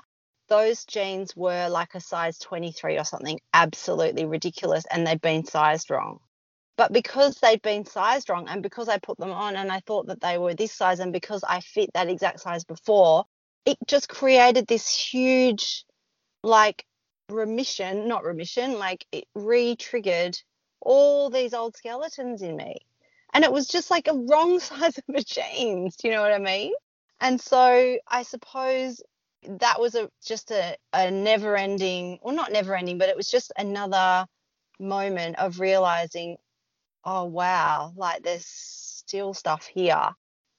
those jeans were like a size 23 or something absolutely ridiculous and they'd been sized wrong but because they'd been sized wrong and because i put them on and i thought that they were this size and because i fit that exact size before it just created this huge like remission not remission like it re-triggered all these old skeletons in me. And it was just like a wrong size of a jeans do you know what i mean? And so i suppose that was a just a, a never ending well not never ending but it was just another moment of realizing oh wow like there's still stuff here.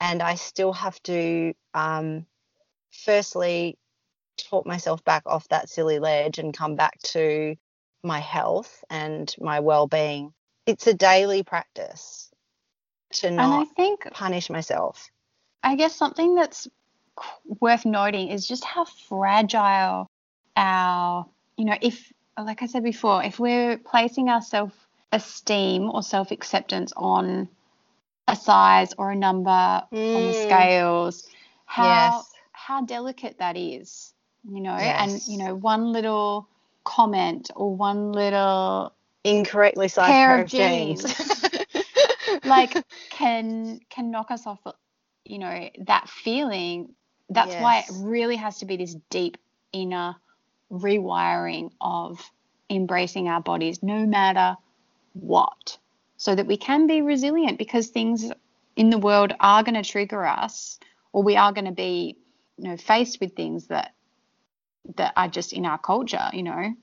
And i still have to um firstly talk myself back off that silly ledge and come back to my health and my well-being. It's a daily practice to And I not think, punish myself. I guess something that's worth noting is just how fragile our, you know, if, like I said before, if we're placing our self esteem or self acceptance on a size or a number on the Mm. scales, how yes how delicate that is, you know, Yes. and you know, one little comment or one little incorrectly sized Pair pair, of of jeans. like can can knock us off you know that feeling that's why it really has to be this deep inner rewiring of embracing our bodies no matter what so that we can be resilient because things in the world are going to trigger us or we are going to be you know faced with things that that are just in our culture you know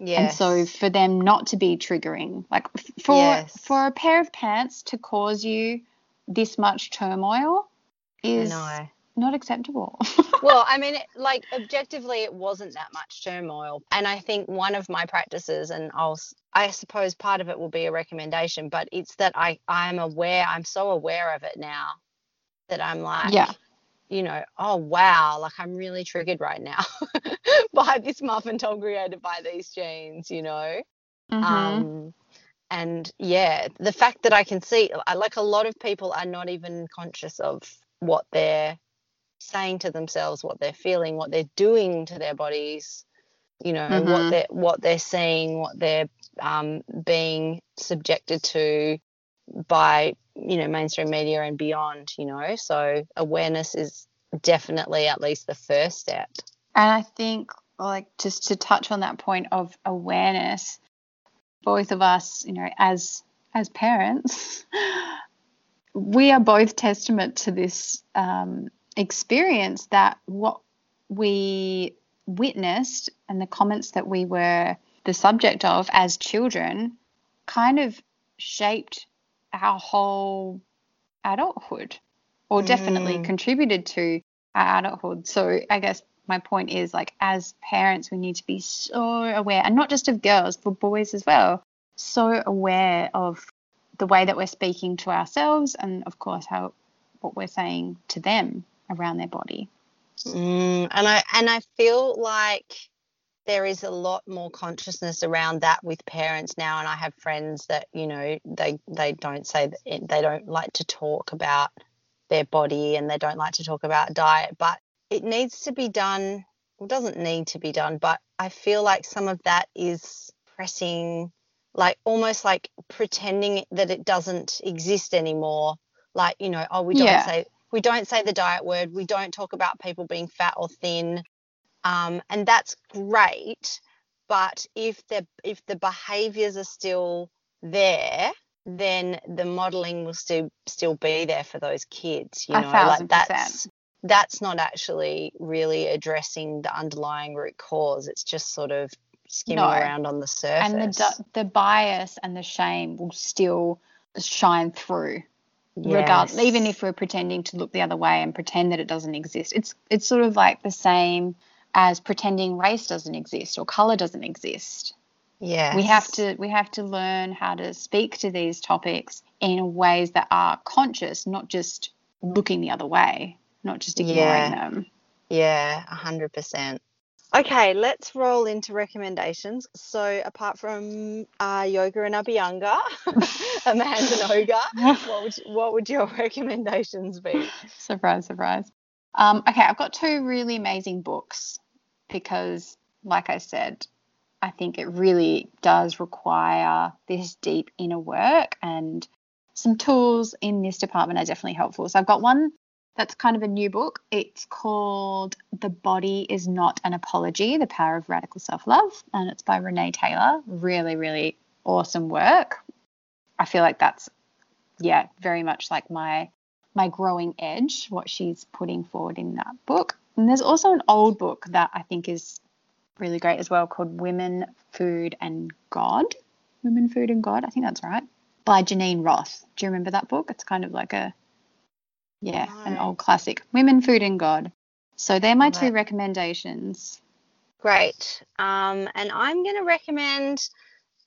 and so for them not to be triggering, like for Yes. for a pair of pants to cause you this much turmoil is. Not acceptable. well, I mean, like objectively, it wasn't that much turmoil, and I think one of my practices, and I'll, I suppose part of it will be a recommendation, but it's that I, I'm aware, I'm so aware of it now, that I'm like, yeah. you know, oh wow, like I'm really triggered right now by this muffin top created by these jeans, you know. Mhm. um and yeah the fact that i can see like a lot of people are not even conscious of what they're saying to themselves what they're feeling what they're doing to their bodies you know Mhm. what they're what they're seeing what they're um, being subjected to by you know mainstream media and beyond you know so awareness is definitely at least the first step and I think like just to touch on that point of awareness, both of us, you know, as as parents, we are both testament to this um, experience that what we witnessed and the comments that we were the subject of as children kind of shaped our whole adulthood or definitely mm. contributed to our adulthood. So I guess my point is like as parents we need to be so aware and not just of girls but boys as well so aware of the way that we're speaking to ourselves and of course how what we're saying to them around their body mm, and i and i feel like there is a lot more consciousness around that with parents now and i have friends that you know they they don't say that they don't like to talk about their body and they don't like to talk about diet but it needs to be done it doesn't need to be done but i feel like some of that is pressing like almost like pretending that it doesn't exist anymore like you know oh we don't yeah. say we don't say the diet word. We don't talk about people being fat or thin. Um, and that's great but if the if the behaviors are still there then the modeling will still still be there for those kids you know like that's that's not actually really addressing the underlying root cause. It's just sort of skimming no. around on the surface and the the bias and the shame will still shine through yes. regardless even if we're pretending to look the other way and pretend that it doesn't exist it's it's sort of like the same as pretending race doesn't exist or color doesn't exist. Yeah. We have to we have to learn how to speak to these topics in ways that are conscious, not just looking the other way, not just ignoring yeah. them. Yeah, a hundred percent. Okay, let's roll into recommendations. So, apart from uh, yoga and Abhyanga, Amanda Noga, what would what would your recommendations be? Surprise, surprise. Um, okay, I've got two really amazing books because, like I said, I think it really does require this deep inner work and some tools in this department are definitely helpful. So I've got one that's kind of a new book. It's called The Body is Not an Apology The Power of Radical Self Love, and it's by Renee Taylor. Really, really awesome work. I feel like that's, yeah, very much like my my growing edge, what she's putting forward in that book. And there's also an old book that I think is really great as well called Women, Food and God. Women, Food and God, I think that's right. By Geneen Roth. Do you remember that book? It's kind of like a yeah, no. an old classic. Women, Food and God. So they're my two recommendations. Great. Um, and I'm going to recommend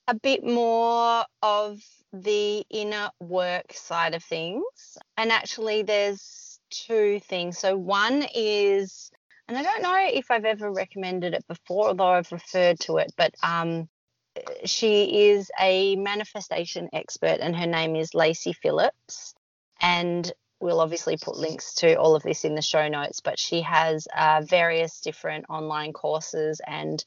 a bit more of the inner work side of things. And actually, there's two things. So, one is, and I don't know if I've ever recommended it before, although I've referred to it, but um, she is a manifestation expert, and her name is Lacy Phillips. And we'll obviously put links to all of this in the show notes, but she has uh, various different online courses and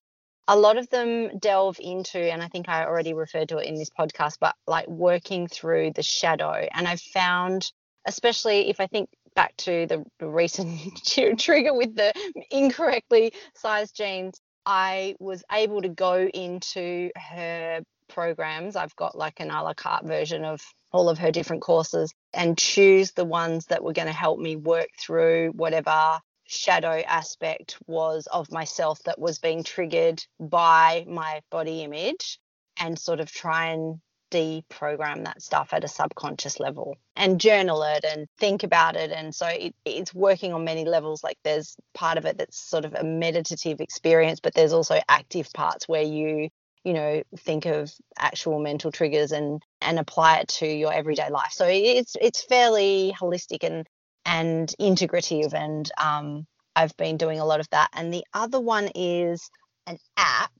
a lot of them delve into, and I think I already referred to it in this podcast, but like working through the shadow. And I've found, especially if I think back to the recent trigger with the incorrectly sized jeans, I was able to go into her programs. I've got like an a la carte version of all of her different courses and choose the ones that were going to help me work through whatever shadow aspect was of myself that was being triggered by my body image and sort of try and deprogram that stuff at a subconscious level and journal it and think about it. And so it, it's working on many levels. Like there's part of it that's sort of a meditative experience but there's also active parts where you you know think of actual mental triggers and and apply it to your everyday life so it's it's fairly holistic and and integrative. And um, I've been doing a lot of that. And the other one is an app,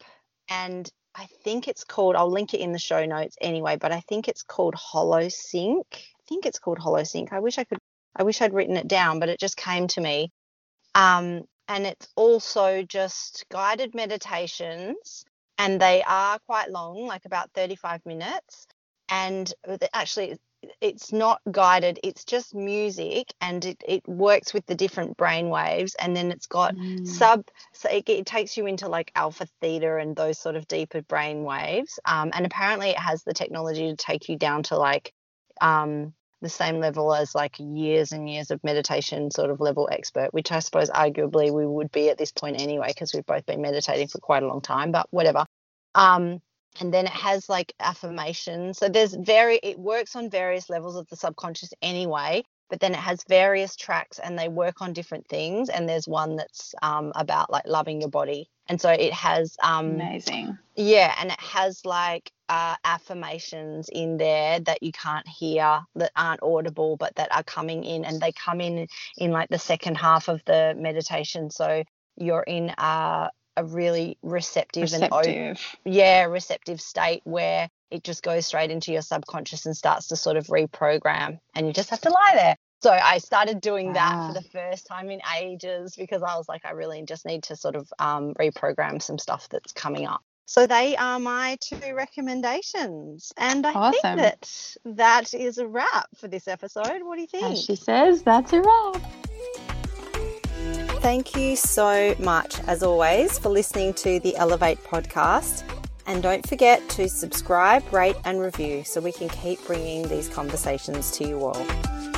and I think it's called, I'll link it in the show notes anyway, but I think it's called HoloSync. I think it's called HoloSync. I wish I could, I wish I'd written it down, but it just came to me. Um, and it's also just guided meditations, and they are quite long, like about 35 minutes. And actually, it's not guided it's just music and it, it works with the different brain waves and then it's got Mm. sub so it, it takes you into like alpha theta and those sort of deeper brain waves um, and apparently it has the technology to take you down to like um, the same level as like years and years of meditation sort of level expert which i suppose arguably we would be at this point anyway because we've both been meditating for quite a long time but whatever um, and then it has like affirmations. So there's very it works on various levels of the subconscious anyway but then it has various tracks and they work on different things and there's one that's um, about like loving your body. And so it has um, Amazing. yeah and it has like uh, affirmations in there that you can't hear that aren't audible but that are coming in and they come in in like the second half of the meditation. So you're in a, a really receptive, and open yeah receptive state where it just goes straight into your subconscious and starts to sort of reprogram and you just have to lie there so i started doing that Wow. for the first time in ages because i was like i really just need to sort of um, reprogram some stuff that's coming up so they are my two recommendations and i Awesome. think that that is a wrap for this episode what do you think As she says, that's a wrap. Thank you so much, as always, for listening to the Elevate podcast. And don't forget to subscribe, rate, and review so we can keep bringing these conversations to you all.